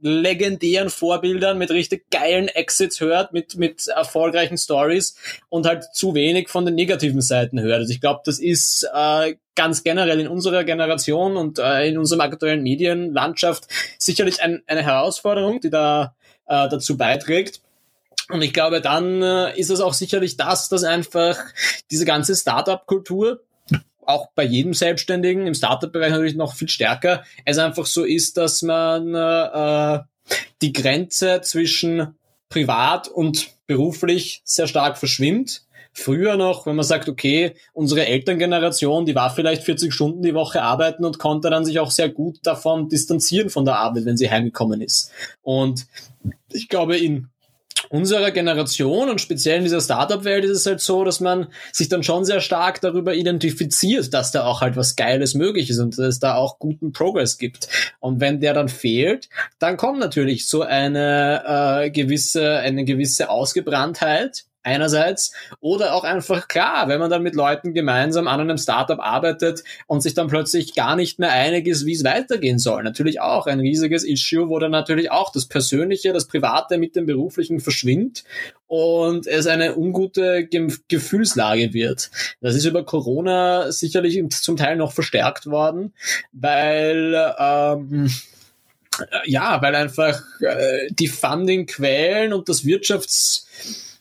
legendären Vorbildern mit richtig geilen Exits hört, mit, mit erfolgreichen Stories und halt zu wenig von den negativen Seiten hört. Also ich glaube, das ist äh, ganz generell in unserer Generation und äh, in unserem aktuellen Medienlandschaft sicherlich ein, eine Herausforderung, die da äh, dazu beiträgt. Und ich glaube, dann äh, ist es auch sicherlich das, dass einfach diese ganze Startup-Kultur auch bei jedem Selbstständigen, im Startup-Bereich natürlich noch viel stärker, es einfach so ist, dass man äh, die Grenze zwischen privat und beruflich sehr stark verschwimmt. Früher noch, wenn man sagt, okay, unsere Elterngeneration, die war vielleicht 40 Stunden die Woche arbeiten und konnte dann sich auch sehr gut davon distanzieren von der Arbeit, wenn sie heimgekommen ist. Und ich glaube, in unserer Generation und speziell in dieser Startup-Welt ist es halt so, dass man sich dann schon sehr stark darüber identifiziert, dass da auch halt was Geiles möglich ist und dass es da auch guten Progress gibt. Und wenn der dann fehlt, dann kommt natürlich so eine äh, gewisse, eine gewisse Ausgebranntheit einerseits oder auch einfach klar, wenn man dann mit Leuten gemeinsam an einem Startup arbeitet und sich dann plötzlich gar nicht mehr einig ist, wie es weitergehen soll. Natürlich auch ein riesiges Issue, wo dann natürlich auch das Persönliche, das Private mit dem Beruflichen verschwindet und es eine ungute Ge Gefühlslage wird. Das ist über Corona sicherlich zum Teil noch verstärkt worden, weil ähm, ja, weil einfach äh, die Funding-Quellen und das Wirtschafts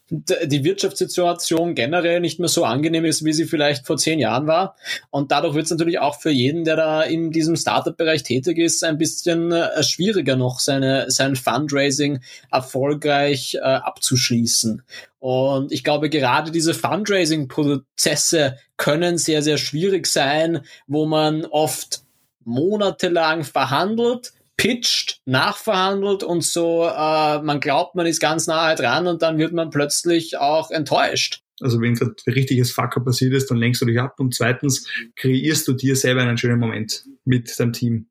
die Wirtschaftssituation generell nicht mehr so angenehm ist, wie sie vielleicht vor zehn Jahren war. Und dadurch wird es natürlich auch für jeden, der da in diesem Startup-Bereich tätig ist, ein bisschen äh, schwieriger noch, seine, sein Fundraising erfolgreich äh, abzuschließen. Und ich glaube, gerade diese Fundraising-Prozesse können sehr, sehr schwierig sein, wo man oft monatelang verhandelt, pitcht, nachverhandelt und so, äh, man glaubt, man ist ganz nahe dran und dann wird man plötzlich auch enttäuscht. Also wenn gerade richtiges Fucker passiert ist, dann lenkst du dich ab und zweitens kreierst du dir selber einen schönen Moment mit deinem Team.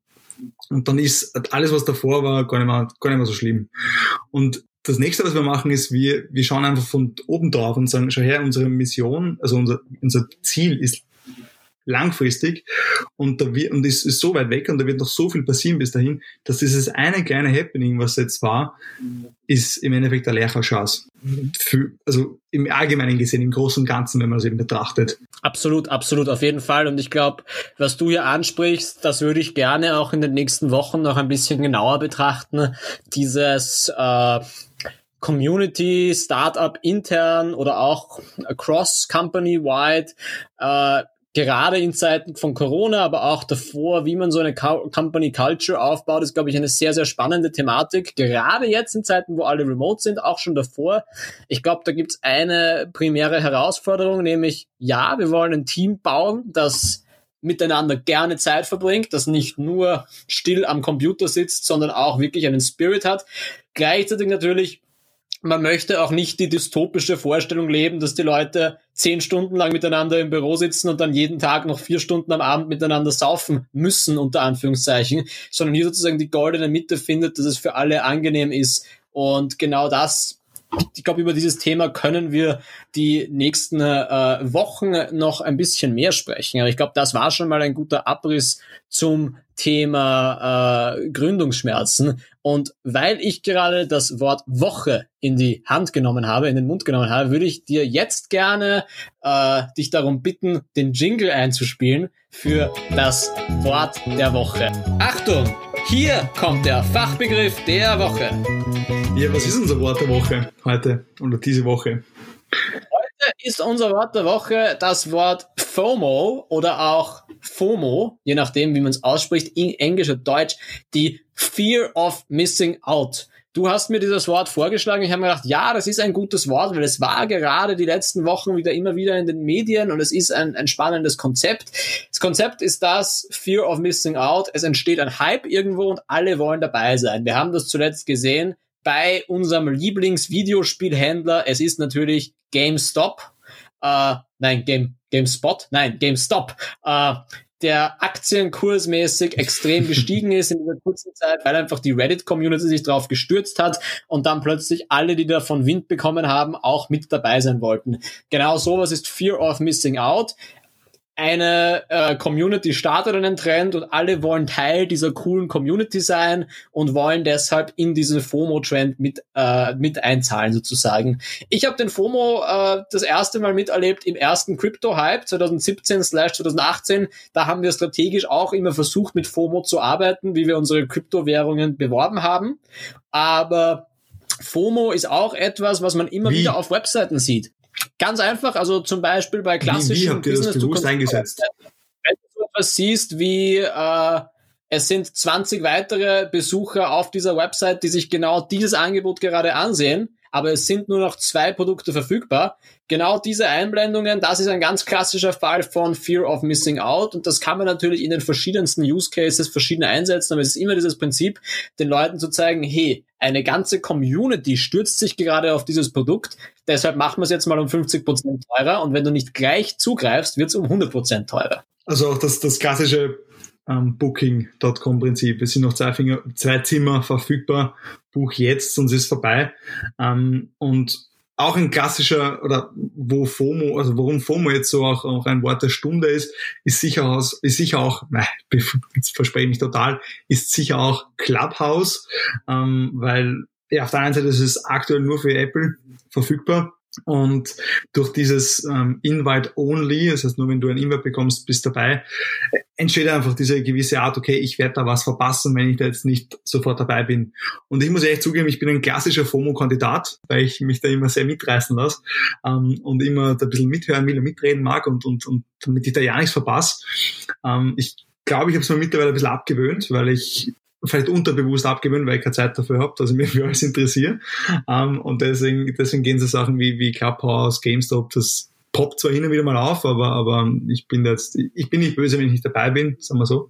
Und dann ist alles, was davor war, gar nicht mehr, gar nicht mehr so schlimm. Und das nächste, was wir machen, ist, wir, wir schauen einfach von oben drauf und sagen, schau her, unsere Mission, also unser, unser Ziel ist langfristig und da wird, und es ist so weit weg und da wird noch so viel passieren bis dahin, dass dieses eine kleine Happening, was jetzt war, ist im Endeffekt eine Lehrchance. also im Allgemeinen gesehen, im Großen und Ganzen, wenn man es eben betrachtet. Absolut, absolut, auf jeden Fall. Und ich glaube, was du hier ansprichst, das würde ich gerne auch in den nächsten Wochen noch ein bisschen genauer betrachten. Dieses äh, Community, Startup intern oder auch across company wide äh, gerade in Zeiten von Corona, aber auch davor, wie man so eine Company Culture aufbaut, ist, glaube ich, eine sehr, sehr spannende Thematik. Gerade jetzt in Zeiten, wo alle remote sind, auch schon davor. Ich glaube, da gibt's eine primäre Herausforderung, nämlich, ja, wir wollen ein Team bauen, das miteinander gerne Zeit verbringt, das nicht nur still am Computer sitzt, sondern auch wirklich einen Spirit hat. Gleichzeitig natürlich man möchte auch nicht die dystopische Vorstellung leben, dass die Leute zehn Stunden lang miteinander im Büro sitzen und dann jeden Tag noch vier Stunden am Abend miteinander saufen müssen, unter Anführungszeichen, sondern hier sozusagen die goldene Mitte findet, dass es für alle angenehm ist. Und genau das ich glaube, über dieses Thema können wir die nächsten äh, Wochen noch ein bisschen mehr sprechen. Aber ich glaube, das war schon mal ein guter Abriss zum Thema äh, Gründungsschmerzen. Und weil ich gerade das Wort Woche in die Hand genommen habe, in den Mund genommen habe, würde ich dir jetzt gerne äh, dich darum bitten, den Jingle einzuspielen für das Wort der Woche. Achtung! Hier kommt der Fachbegriff der Woche. Ja, was ist unser Wort der Woche heute oder diese Woche? Ist unser Wort der Woche das Wort FOMO oder auch FOMO, je nachdem, wie man es ausspricht, in Englisch oder Deutsch, die Fear of Missing Out. Du hast mir dieses Wort vorgeschlagen. Ich habe mir gedacht, ja, das ist ein gutes Wort, weil es war gerade die letzten Wochen wieder immer wieder in den Medien und es ist ein, ein spannendes Konzept. Das Konzept ist das Fear of Missing Out. Es entsteht ein Hype irgendwo und alle wollen dabei sein. Wir haben das zuletzt gesehen bei unserem Lieblingsvideospielhändler. Es ist natürlich GameStop. Äh, nein, Game, GameSpot. Nein, GameStop. Äh, der aktienkursmäßig extrem [LAUGHS] gestiegen ist in dieser kurzen Zeit, weil einfach die Reddit-Community sich darauf gestürzt hat und dann plötzlich alle, die davon Wind bekommen haben, auch mit dabei sein wollten. Genau sowas ist Fear of Missing Out eine äh, Community startet einen Trend und alle wollen Teil dieser coolen Community sein und wollen deshalb in diesen FOMO-Trend mit, äh, mit einzahlen sozusagen. Ich habe den FOMO äh, das erste Mal miterlebt im ersten Crypto-Hype 2017 2018. Da haben wir strategisch auch immer versucht, mit FOMO zu arbeiten, wie wir unsere Kryptowährungen beworben haben. Aber FOMO ist auch etwas, was man immer wie? wieder auf Webseiten sieht. Ganz einfach, also zum Beispiel bei klassischen wie, wie habt ihr Business, das bewusst eingesetzt? Wenn du etwas siehst wie äh, es sind 20 weitere Besucher auf dieser Website, die sich genau dieses Angebot gerade ansehen, aber es sind nur noch zwei Produkte verfügbar. Genau diese Einblendungen, das ist ein ganz klassischer Fall von Fear of Missing Out und das kann man natürlich in den verschiedensten Use Cases verschieden einsetzen, aber es ist immer dieses Prinzip, den Leuten zu zeigen, hey, eine ganze Community stürzt sich gerade auf dieses Produkt, deshalb machen wir es jetzt mal um 50% teurer und wenn du nicht gleich zugreifst, wird es um 100% teurer. Also auch das, das klassische ähm, Booking.com-Prinzip. Es sind noch zwei, Finger, zwei Zimmer verfügbar. Buch jetzt, sonst ist vorbei. Ähm, und auch ein klassischer, oder wo FOMO, also warum FOMO jetzt so auch, auch ein Wort der Stunde ist, ist sicher aus, ist sicher auch, nein, [LAUGHS] jetzt verspreche ich mich total, ist sicher auch Clubhouse, ähm, weil ja, auf der einen Seite ist es aktuell nur für Apple verfügbar und durch dieses ähm, Invite-Only, das heißt nur wenn du ein Invite bekommst, bist dabei, entsteht einfach diese gewisse Art, okay, ich werde da was verpassen, wenn ich da jetzt nicht sofort dabei bin. Und ich muss ehrlich zugeben, ich bin ein klassischer FOMO-Kandidat, weil ich mich da immer sehr mitreißen lasse ähm, und immer da ein bisschen mithören will und mitreden mag und, und, und damit ich da ja nichts verpasse. Ähm, ich glaube, ich habe es mir mittlerweile ein bisschen abgewöhnt, weil ich vielleicht unterbewusst abgewöhnen, weil ich keine Zeit dafür habe, dass ich mich für alles interessiere. Um, ähm, und deswegen, deswegen gehen so Sachen wie, wie Clubhouse, GameStop, das poppt zwar hin und wieder mal auf, aber, aber ich bin jetzt, ich bin nicht böse, wenn ich nicht dabei bin, sagen wir so.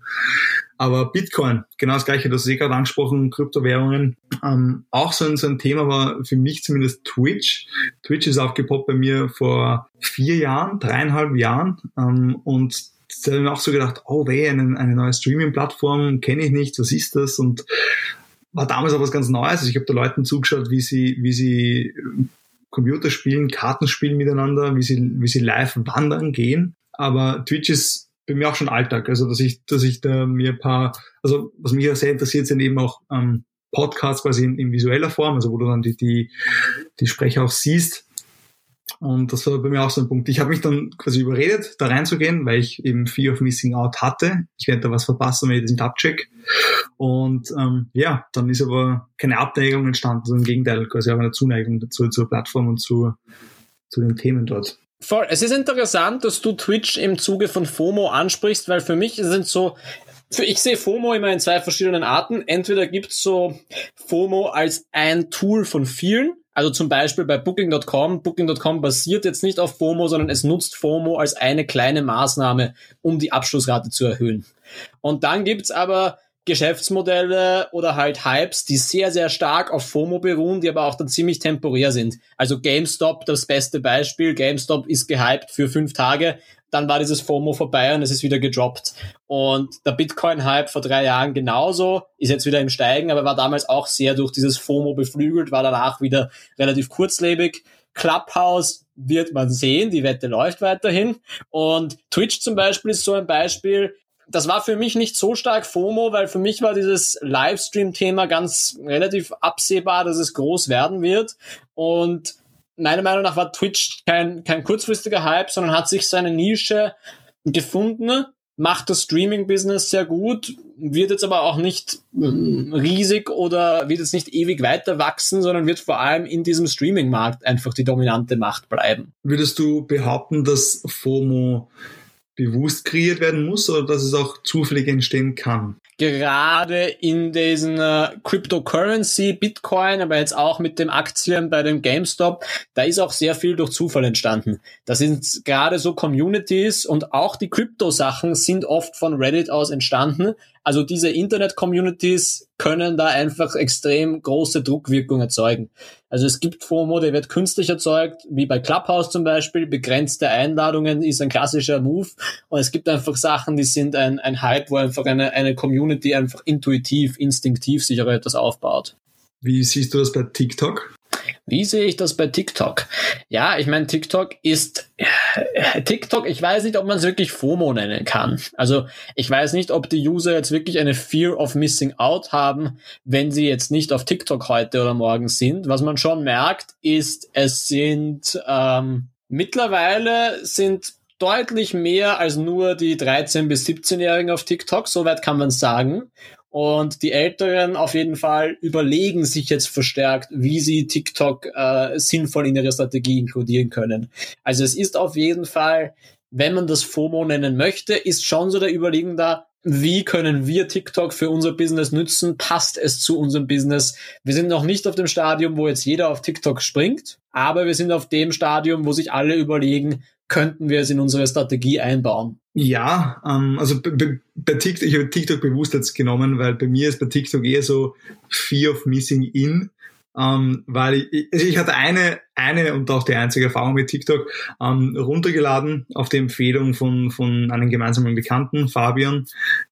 Aber Bitcoin, genau das gleiche, das ist eh gerade angesprochen, Kryptowährungen. Ähm, auch so ein, so ein Thema war für mich zumindest Twitch. Twitch ist aufgepoppt bei mir vor vier Jahren, dreieinhalb Jahren. Ähm, und da habe ich mir auch so gedacht, oh weh, eine, eine neue Streaming-Plattform kenne ich nicht, was ist das? Und war damals auch was ganz Neues. Also ich habe da Leuten zugeschaut, wie sie, wie sie äh, Computer spielen, Karten spielen miteinander, wie sie, wie sie live wandern gehen. Aber Twitch ist bei mir auch schon Alltag. Also dass ich, dass ich da mir ein paar, also was mich ja sehr interessiert, sind eben auch ähm, Podcasts quasi in, in visueller Form, also wo du dann die, die, die Sprecher auch siehst und das war bei mir auch so ein Punkt. Ich habe mich dann quasi überredet, da reinzugehen, weil ich eben Fear of Missing Out hatte. Ich werde da was verpassen, wenn ich das abcheck. Und ähm, ja, dann ist aber keine Abneigung entstanden, sondern im Gegenteil, quasi auch eine Zuneigung dazu, zur Plattform und zu, zu den Themen dort. Voll. Es ist interessant, dass du Twitch im Zuge von FOMO ansprichst, weil für mich sind so ich sehe FOMO immer in zwei verschiedenen Arten. Entweder gibt's so FOMO als ein Tool von vielen, also zum Beispiel bei Booking.com. Booking.com basiert jetzt nicht auf FOMO, sondern es nutzt FOMO als eine kleine Maßnahme, um die Abschlussrate zu erhöhen. Und dann gibt's aber Geschäftsmodelle oder halt Hypes, die sehr, sehr stark auf FOMO beruhen, die aber auch dann ziemlich temporär sind. Also GameStop, das beste Beispiel. GameStop ist gehypt für fünf Tage, dann war dieses FOMO vorbei und es ist wieder gedroppt. Und der Bitcoin-Hype vor drei Jahren genauso, ist jetzt wieder im Steigen, aber war damals auch sehr durch dieses FOMO beflügelt, war danach wieder relativ kurzlebig. Clubhouse wird man sehen, die Wette läuft weiterhin. Und Twitch zum Beispiel ist so ein Beispiel, das war für mich nicht so stark FOMO, weil für mich war dieses Livestream-Thema ganz relativ absehbar, dass es groß werden wird. Und meiner Meinung nach war Twitch kein, kein kurzfristiger Hype, sondern hat sich seine Nische gefunden, macht das Streaming-Business sehr gut, wird jetzt aber auch nicht ähm, riesig oder wird jetzt nicht ewig weiter wachsen, sondern wird vor allem in diesem Streaming-Markt einfach die dominante Macht bleiben. Würdest du behaupten, dass FOMO bewusst kreiert werden muss oder dass es auch zufällig entstehen kann? Gerade in diesen äh, Cryptocurrency, Bitcoin, aber jetzt auch mit dem Aktien bei dem GameStop, da ist auch sehr viel durch Zufall entstanden. Das sind gerade so Communities und auch die Krypto-Sachen sind oft von Reddit aus entstanden, also diese Internet-Communities können da einfach extrem große Druckwirkung erzeugen. Also es gibt FOMO, der wird künstlich erzeugt, wie bei Clubhouse zum Beispiel. Begrenzte Einladungen ist ein klassischer Move. Und es gibt einfach Sachen, die sind ein, ein Hype, wo einfach eine, eine Community einfach intuitiv, instinktiv sich auch etwas aufbaut. Wie siehst du das bei TikTok? Wie sehe ich das bei TikTok? Ja, ich meine, TikTok ist äh, TikTok, ich weiß nicht, ob man es wirklich FOMO nennen kann. Also ich weiß nicht, ob die User jetzt wirklich eine Fear of Missing Out haben, wenn sie jetzt nicht auf TikTok heute oder morgen sind. Was man schon merkt, ist, es sind ähm, mittlerweile sind deutlich mehr als nur die 13- bis 17-Jährigen auf TikTok, soweit kann man sagen. Und die Älteren auf jeden Fall überlegen sich jetzt verstärkt, wie sie TikTok äh, sinnvoll in ihre Strategie inkludieren können. Also es ist auf jeden Fall, wenn man das FOMO nennen möchte, ist schon so der Überlegung da, wie können wir TikTok für unser Business nützen? Passt es zu unserem Business? Wir sind noch nicht auf dem Stadium, wo jetzt jeder auf TikTok springt, aber wir sind auf dem Stadium, wo sich alle überlegen, könnten wir es in unsere Strategie einbauen? Ja, ähm, also bei, TikTok, ich habe TikTok bewusst jetzt genommen, weil bei mir ist bei TikTok eher so Fear of Missing In. Ähm, weil ich, also ich hatte eine, eine und auch die einzige Erfahrung mit TikTok ähm, runtergeladen auf die Empfehlung von, von einem gemeinsamen Bekannten, Fabian,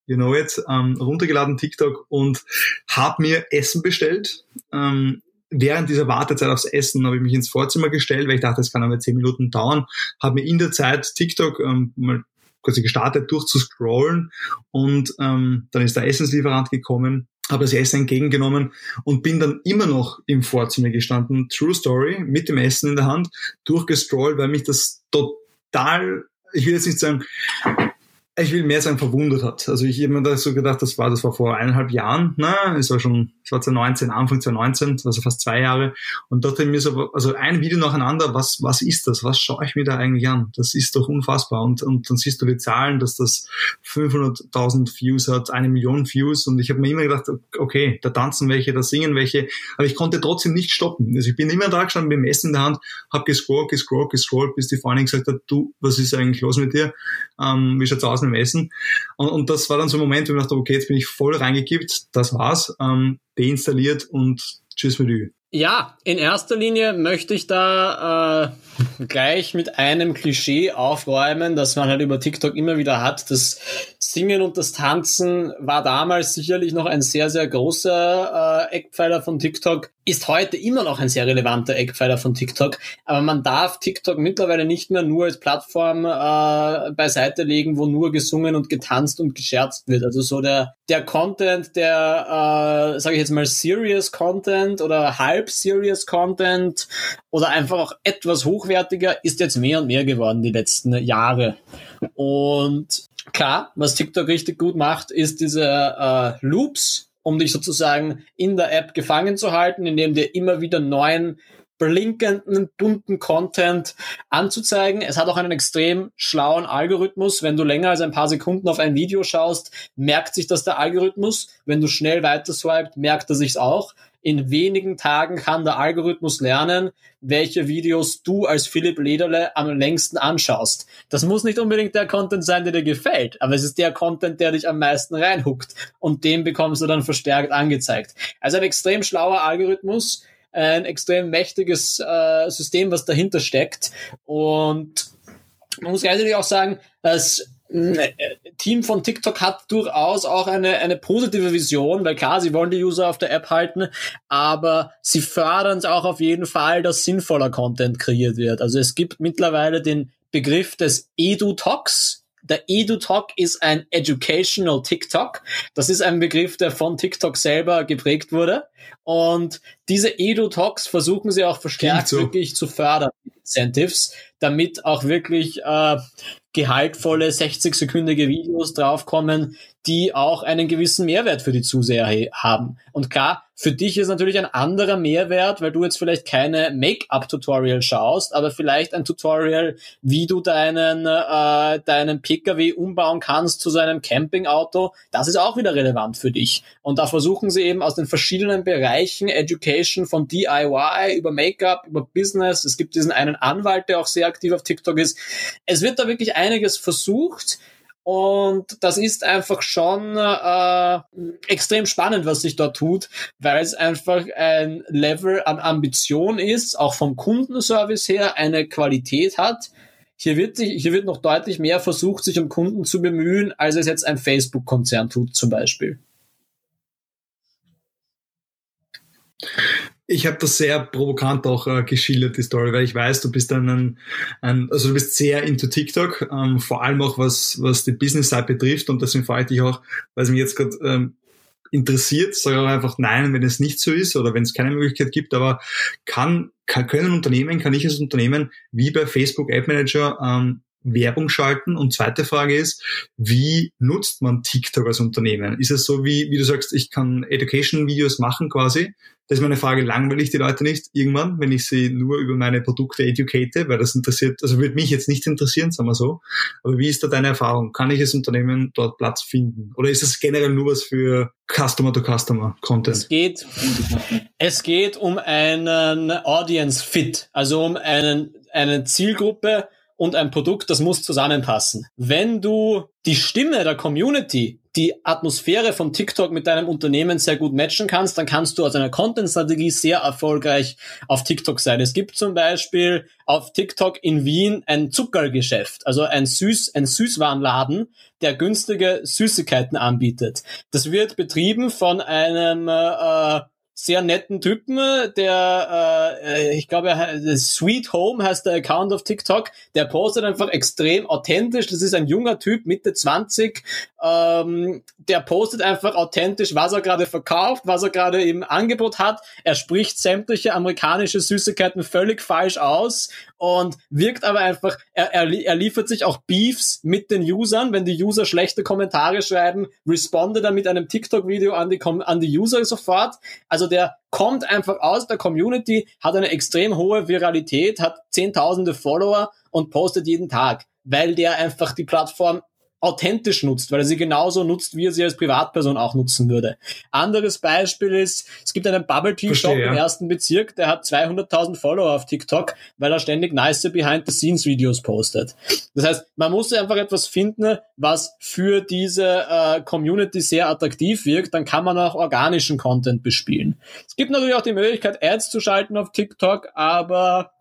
you know it, ähm, runtergeladen TikTok und habe mir Essen bestellt. Ähm, während dieser Wartezeit aufs Essen habe ich mich ins Vorzimmer gestellt, weil ich dachte, das kann aber zehn Minuten dauern, habe mir in der Zeit TikTok ähm, mal quasi gestartet durchzuscrollen und ähm, dann ist der Essenslieferant gekommen, habe das Essen entgegengenommen und bin dann immer noch im Vorzimmer gestanden, True Story, mit dem Essen in der Hand, durchgestrollt, weil mich das total, ich will jetzt nicht sagen, ich will mehr sagen, verwundert hat. Also ich habe mir da so gedacht, das war, das war vor eineinhalb Jahren, ne? Es war schon, es war 2019, Anfang 2019, also fast zwei Jahre. Und ich mir so, also ein Video nacheinander, was, was ist das? Was schaue ich mir da eigentlich an? Das ist doch unfassbar. Und, und dann siehst du die Zahlen, dass das 500.000 Views hat, eine Million Views. Und ich habe mir immer gedacht, okay, da tanzen welche, da singen welche. Aber ich konnte trotzdem nicht stoppen. Also ich bin immer da gestanden mit dem Essen in der Hand, habe gescrollt, gescrollt, gescrollt, bis die Freundin gesagt hat, du, was ist eigentlich los mit dir? Ähm, wie schaut's aus? mit dem Essen. Und, und das war dann so ein Moment, wo ich dachte, okay, jetzt bin ich voll reingekippt, das war's, ähm, deinstalliert und tschüss mit Ü. Ja, in erster Linie möchte ich da äh, gleich mit einem Klischee aufräumen, das man halt über TikTok immer wieder hat. Das Singen und das Tanzen war damals sicherlich noch ein sehr, sehr großer äh, Eckpfeiler von TikTok ist heute immer noch ein sehr relevanter Eckpfeiler von TikTok, aber man darf TikTok mittlerweile nicht mehr nur als Plattform äh, beiseite legen, wo nur gesungen und getanzt und gescherzt wird. Also so der der Content, der äh, sage ich jetzt mal serious Content oder halb serious Content oder einfach auch etwas hochwertiger ist jetzt mehr und mehr geworden die letzten Jahre. Und klar, was TikTok richtig gut macht, ist diese äh, Loops um dich sozusagen in der App gefangen zu halten, indem dir immer wieder neuen blinkenden, bunten Content anzuzeigen. Es hat auch einen extrem schlauen Algorithmus. Wenn du länger als ein paar Sekunden auf ein Video schaust, merkt sich das der Algorithmus. Wenn du schnell weiter swiped, merkt er sich's auch in wenigen Tagen kann der Algorithmus lernen, welche Videos du als Philipp Lederle am längsten anschaust. Das muss nicht unbedingt der Content sein, der dir gefällt, aber es ist der Content, der dich am meisten reinhuckt und den bekommst du dann verstärkt angezeigt. Also ein extrem schlauer Algorithmus, ein extrem mächtiges äh, System, was dahinter steckt und man muss gleichzeitig auch sagen, dass äh, Team von TikTok hat durchaus auch eine, eine positive Vision, weil klar, sie wollen die User auf der App halten, aber sie fördern es auch auf jeden Fall, dass sinnvoller Content kreiert wird. Also es gibt mittlerweile den Begriff des Edu-Talks, Der EduTalk ist ein Educational TikTok. Das ist ein Begriff, der von TikTok selber geprägt wurde. Und diese EduTalks versuchen sie auch verstärkt so. wirklich zu fördern, Incentives, damit auch wirklich äh, gehaltvolle 60-sekündige Videos draufkommen, die auch einen gewissen Mehrwert für die Zuseher haben. Und klar, für dich ist natürlich ein anderer Mehrwert, weil du jetzt vielleicht keine Make-up-Tutorial schaust, aber vielleicht ein Tutorial, wie du deinen, äh, deinen PKW umbauen kannst zu so einem Campingauto. Das ist auch wieder relevant für dich. Und da versuchen sie eben aus den verschiedenen Bereichen Education von DIY über Make-up, über Business. Es gibt diesen einen Anwalt, der auch sehr aktiv auf TikTok ist. Es wird da wirklich einiges versucht. Und das ist einfach schon äh, extrem spannend, was sich da tut, weil es einfach ein Level an Ambition ist, auch vom Kundenservice her eine Qualität hat. Hier wird, sich, hier wird noch deutlich mehr versucht, sich um Kunden zu bemühen, als es jetzt ein Facebook-Konzern tut zum Beispiel. Ich habe das sehr provokant auch äh, geschildert, die Story, weil ich weiß, du bist ein, ein also du bist sehr into TikTok, ähm, vor allem auch was, was die Business-Side betrifft und deswegen frage ich dich auch, weil es mich jetzt gerade ähm, interessiert, sage auch einfach nein, wenn es nicht so ist oder wenn es keine Möglichkeit gibt, aber kann, kann können Unternehmen, kann ich als Unternehmen wie bei Facebook Ad Manager ähm, Werbung schalten? Und zweite Frage ist, wie nutzt man TikTok als Unternehmen? Ist es so, wie, wie du sagst, ich kann Education-Videos machen quasi das ist meine Frage, langweilig die Leute nicht irgendwann, wenn ich sie nur über meine Produkte educate, weil das interessiert, also würde mich jetzt nicht interessieren, sagen wir so. Aber wie ist da deine Erfahrung? Kann ich als Unternehmen dort Platz finden? Oder ist das generell nur was für Customer-to-Customer-Content? Es geht, es geht um einen Audience Fit, also um einen, eine Zielgruppe, und ein Produkt, das muss zusammenpassen. Wenn du die Stimme der Community, die Atmosphäre von TikTok mit deinem Unternehmen sehr gut matchen kannst, dann kannst du aus einer Content-Strategie sehr erfolgreich auf TikTok sein. Es gibt zum Beispiel auf TikTok in Wien ein Zuckergeschäft, also ein Süß, ein Süßwarenladen, der günstige Süßigkeiten anbietet. Das wird betrieben von einem äh, sehr netten Typen, der, äh, ich glaube, Sweet Home heißt der Account auf TikTok, der postet einfach extrem authentisch. Das ist ein junger Typ, Mitte 20, ähm, der postet einfach authentisch, was er gerade verkauft, was er gerade im Angebot hat. Er spricht sämtliche amerikanische Süßigkeiten völlig falsch aus und wirkt aber einfach, er, er, er liefert sich auch Beefs mit den Usern. Wenn die User schlechte Kommentare schreiben, respondet er mit einem TikTok-Video an die, an die User sofort. Also der kommt einfach aus der Community, hat eine extrem hohe Viralität, hat zehntausende Follower und postet jeden Tag, weil der einfach die Plattform authentisch nutzt, weil er sie genauso nutzt, wie er sie als Privatperson auch nutzen würde. Anderes Beispiel ist, es gibt einen Bubble Tea Shop ja. im ersten Bezirk, der hat 200.000 Follower auf TikTok, weil er ständig nice Behind-the-Scenes-Videos postet. Das heißt, man muss einfach etwas finden, was für diese äh, Community sehr attraktiv wirkt, dann kann man auch organischen Content bespielen. Es gibt natürlich auch die Möglichkeit, Ads zu schalten auf TikTok, aber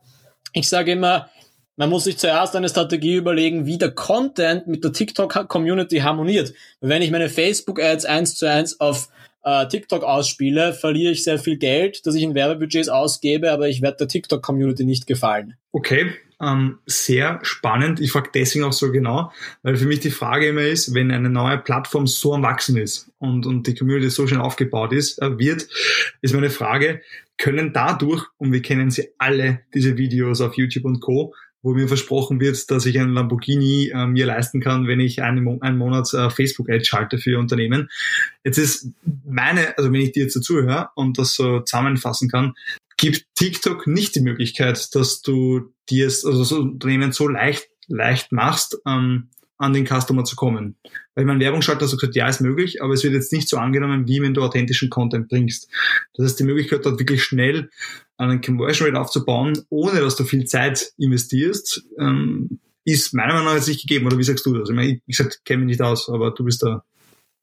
ich sage immer, man muss sich zuerst eine Strategie überlegen, wie der Content mit der TikTok-Community harmoniert. Wenn ich meine Facebook-Ads eins zu eins auf äh, TikTok ausspiele, verliere ich sehr viel Geld, das ich in Werbebudgets ausgebe, aber ich werde der TikTok-Community nicht gefallen. Okay, ähm, sehr spannend. Ich frage deswegen auch so genau, weil für mich die Frage immer ist, wenn eine neue Plattform so am Wachsen ist und, und die Community so schön aufgebaut ist, äh, wird, ist meine Frage, können dadurch, und wir kennen sie alle, diese Videos auf YouTube und Co., wo mir versprochen wird, dass ich einen Lamborghini äh, mir leisten kann, wenn ich einen, Mo einen Monat äh, Facebook-Ad schalte für Unternehmen. Jetzt ist meine, also wenn ich dir jetzt dazuhöre und das so zusammenfassen kann, gibt TikTok nicht die Möglichkeit, dass du dir also das Unternehmen so leicht, leicht machst, ähm, an den Customer zu kommen. Weil mein Werbungsschalter so gesagt, ja, ist möglich, aber es wird jetzt nicht so angenommen, wie wenn du authentischen Content bringst. Das heißt, die Möglichkeit dort wirklich schnell einen Conversion Rate aufzubauen, ohne dass du viel Zeit investierst, ähm, ist meiner Meinung nach jetzt nicht gegeben. Oder wie sagst du das? Ich, meine, ich gesagt, kenne mich nicht aus, aber du bist da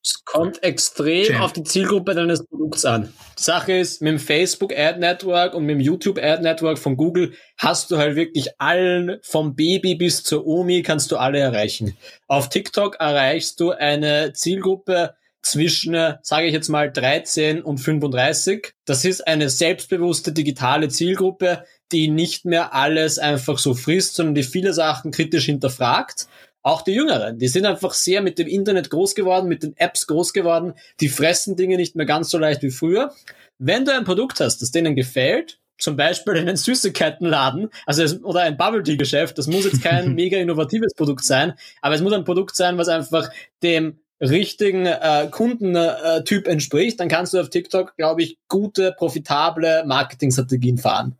es kommt extrem Champ. auf die Zielgruppe deines Produkts an. Sache ist, mit dem Facebook Ad Network und mit dem YouTube Ad Network von Google hast du halt wirklich allen, vom Baby bis zur Omi kannst du alle erreichen. Auf TikTok erreichst du eine Zielgruppe zwischen, sage ich jetzt mal, 13 und 35. Das ist eine selbstbewusste digitale Zielgruppe, die nicht mehr alles einfach so frisst, sondern die viele Sachen kritisch hinterfragt auch die Jüngeren, die sind einfach sehr mit dem Internet groß geworden, mit den Apps groß geworden, die fressen Dinge nicht mehr ganz so leicht wie früher. Wenn du ein Produkt hast, das denen gefällt, zum Beispiel in einen Süßigkeitenladen, also es, oder ein Bubble Tea Geschäft, das muss jetzt kein [LAUGHS] mega innovatives Produkt sein, aber es muss ein Produkt sein, was einfach dem richtigen äh, Kundentyp äh, entspricht, dann kannst du auf TikTok, glaube ich, gute, profitable Marketingstrategien fahren.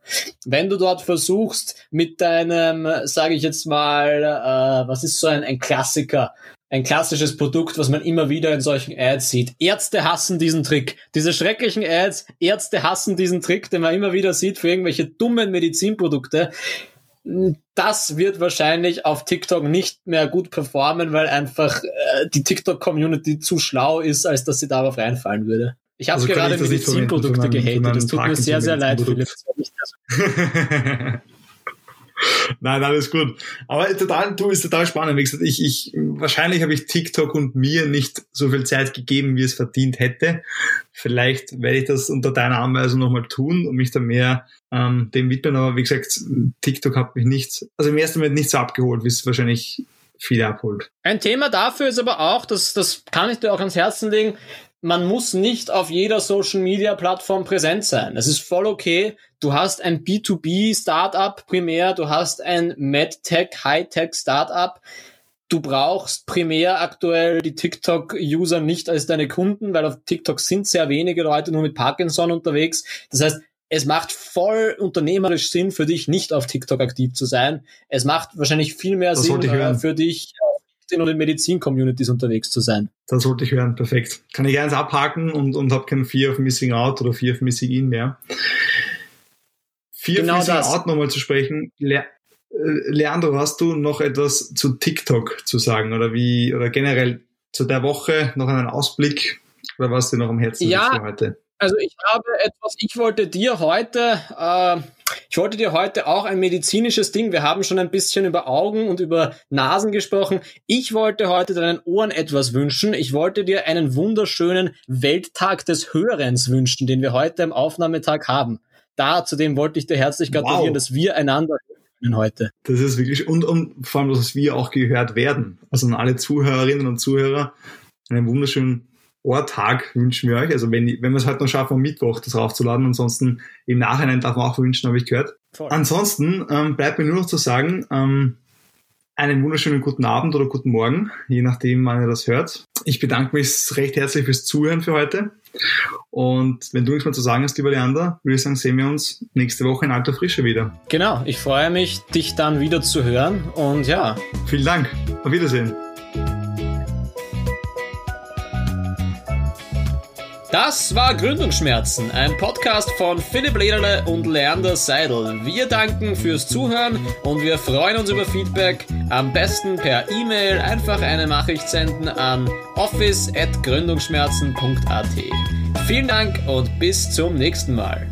Wenn du dort versuchst, mit deinem, sage ich jetzt mal, äh, was ist so ein, ein Klassiker, ein klassisches Produkt, was man immer wieder in solchen Ads sieht. Ärzte hassen diesen Trick. Diese schrecklichen Ads, Ärzte hassen diesen Trick, den man immer wieder sieht für irgendwelche dummen Medizinprodukte. Das wird wahrscheinlich auf TikTok nicht mehr gut performen, weil einfach äh, die TikTok-Community zu schlau ist, als dass sie darauf reinfallen würde. Ich habe also gerade Medizinprodukte gehatet. Das tut mir sehr, sehr leid, Philipp. [LAUGHS] [LAUGHS] Nein, alles gut. Aber total, du ist total spannend. Wie gesagt, ich, ich, wahrscheinlich habe ich TikTok und mir nicht so viel Zeit gegeben, wie es verdient hätte. Vielleicht werde ich das unter deiner Anweisung nochmal tun und mich da mehr ähm, dem widmen. Aber wie gesagt, TikTok hat mich nicht, also im ersten Moment nicht so abgeholt, wie es wahrscheinlich viele abholt. Ein Thema dafür ist aber auch, das, das kann ich dir auch ans Herzen legen, man muss nicht auf jeder Social Media Plattform präsent sein. Es ist voll okay. Du hast ein B2B Startup primär, du hast ein MedTech, Hightech Startup. Du brauchst primär aktuell die TikTok-User nicht als deine Kunden, weil auf TikTok sind sehr wenige Leute nur mit Parkinson unterwegs. Das heißt, es macht voll unternehmerisch Sinn für dich, nicht auf TikTok aktiv zu sein. Es macht wahrscheinlich viel mehr das Sinn äh, für dich, LinkedIn und in Medizin-Communities unterwegs zu sein. Das wollte ich hören, perfekt. Kann ich eins abhaken und, und habe kein Fear of Missing Out oder Fear of Missing In mehr. Fear genau of Missing das. Out nochmal zu sprechen. Le äh, Leandro, hast du noch etwas zu TikTok zu sagen oder wie, oder generell zu der Woche noch einen Ausblick oder was dir noch am Herzen ja, für heute? Also ich habe etwas, ich wollte dir heute, äh, ich wollte dir heute auch ein medizinisches Ding, wir haben schon ein bisschen über Augen und über Nasen gesprochen. Ich wollte heute deinen Ohren etwas wünschen. Ich wollte dir einen wunderschönen Welttag des Hörens wünschen, den wir heute am Aufnahmetag haben. Da, zudem wollte ich dir herzlich gratulieren, wow. dass wir einander hören heute. Das ist wirklich, und, und vor allem, dass wir auch gehört werden. Also an alle Zuhörerinnen und Zuhörer einen wunderschönen Ohrtag wünschen wir euch. Also wenn, wenn wir es heute noch schaffen, am Mittwoch das raufzuladen, ansonsten im Nachhinein darf man auch wünschen, habe ich gehört. Voll. Ansonsten ähm, bleibt mir nur noch zu sagen, ähm, einen wunderschönen guten Abend oder guten Morgen, je nachdem, wann ihr das hört. Ich bedanke mich recht herzlich fürs Zuhören für heute. Und wenn du nichts mehr zu sagen hast, lieber Leander, würde ich sagen, sehen wir uns nächste Woche in alter Frische wieder. Genau, ich freue mich, dich dann wieder zu hören und ja. Vielen Dank. Auf Wiedersehen. Das war Gründungsschmerzen, ein Podcast von Philipp Lederle und Leander Seidel. Wir danken fürs Zuhören und wir freuen uns über Feedback. Am besten per E-Mail einfach eine Nachricht senden an office.gründungsschmerzen.at. Vielen Dank und bis zum nächsten Mal.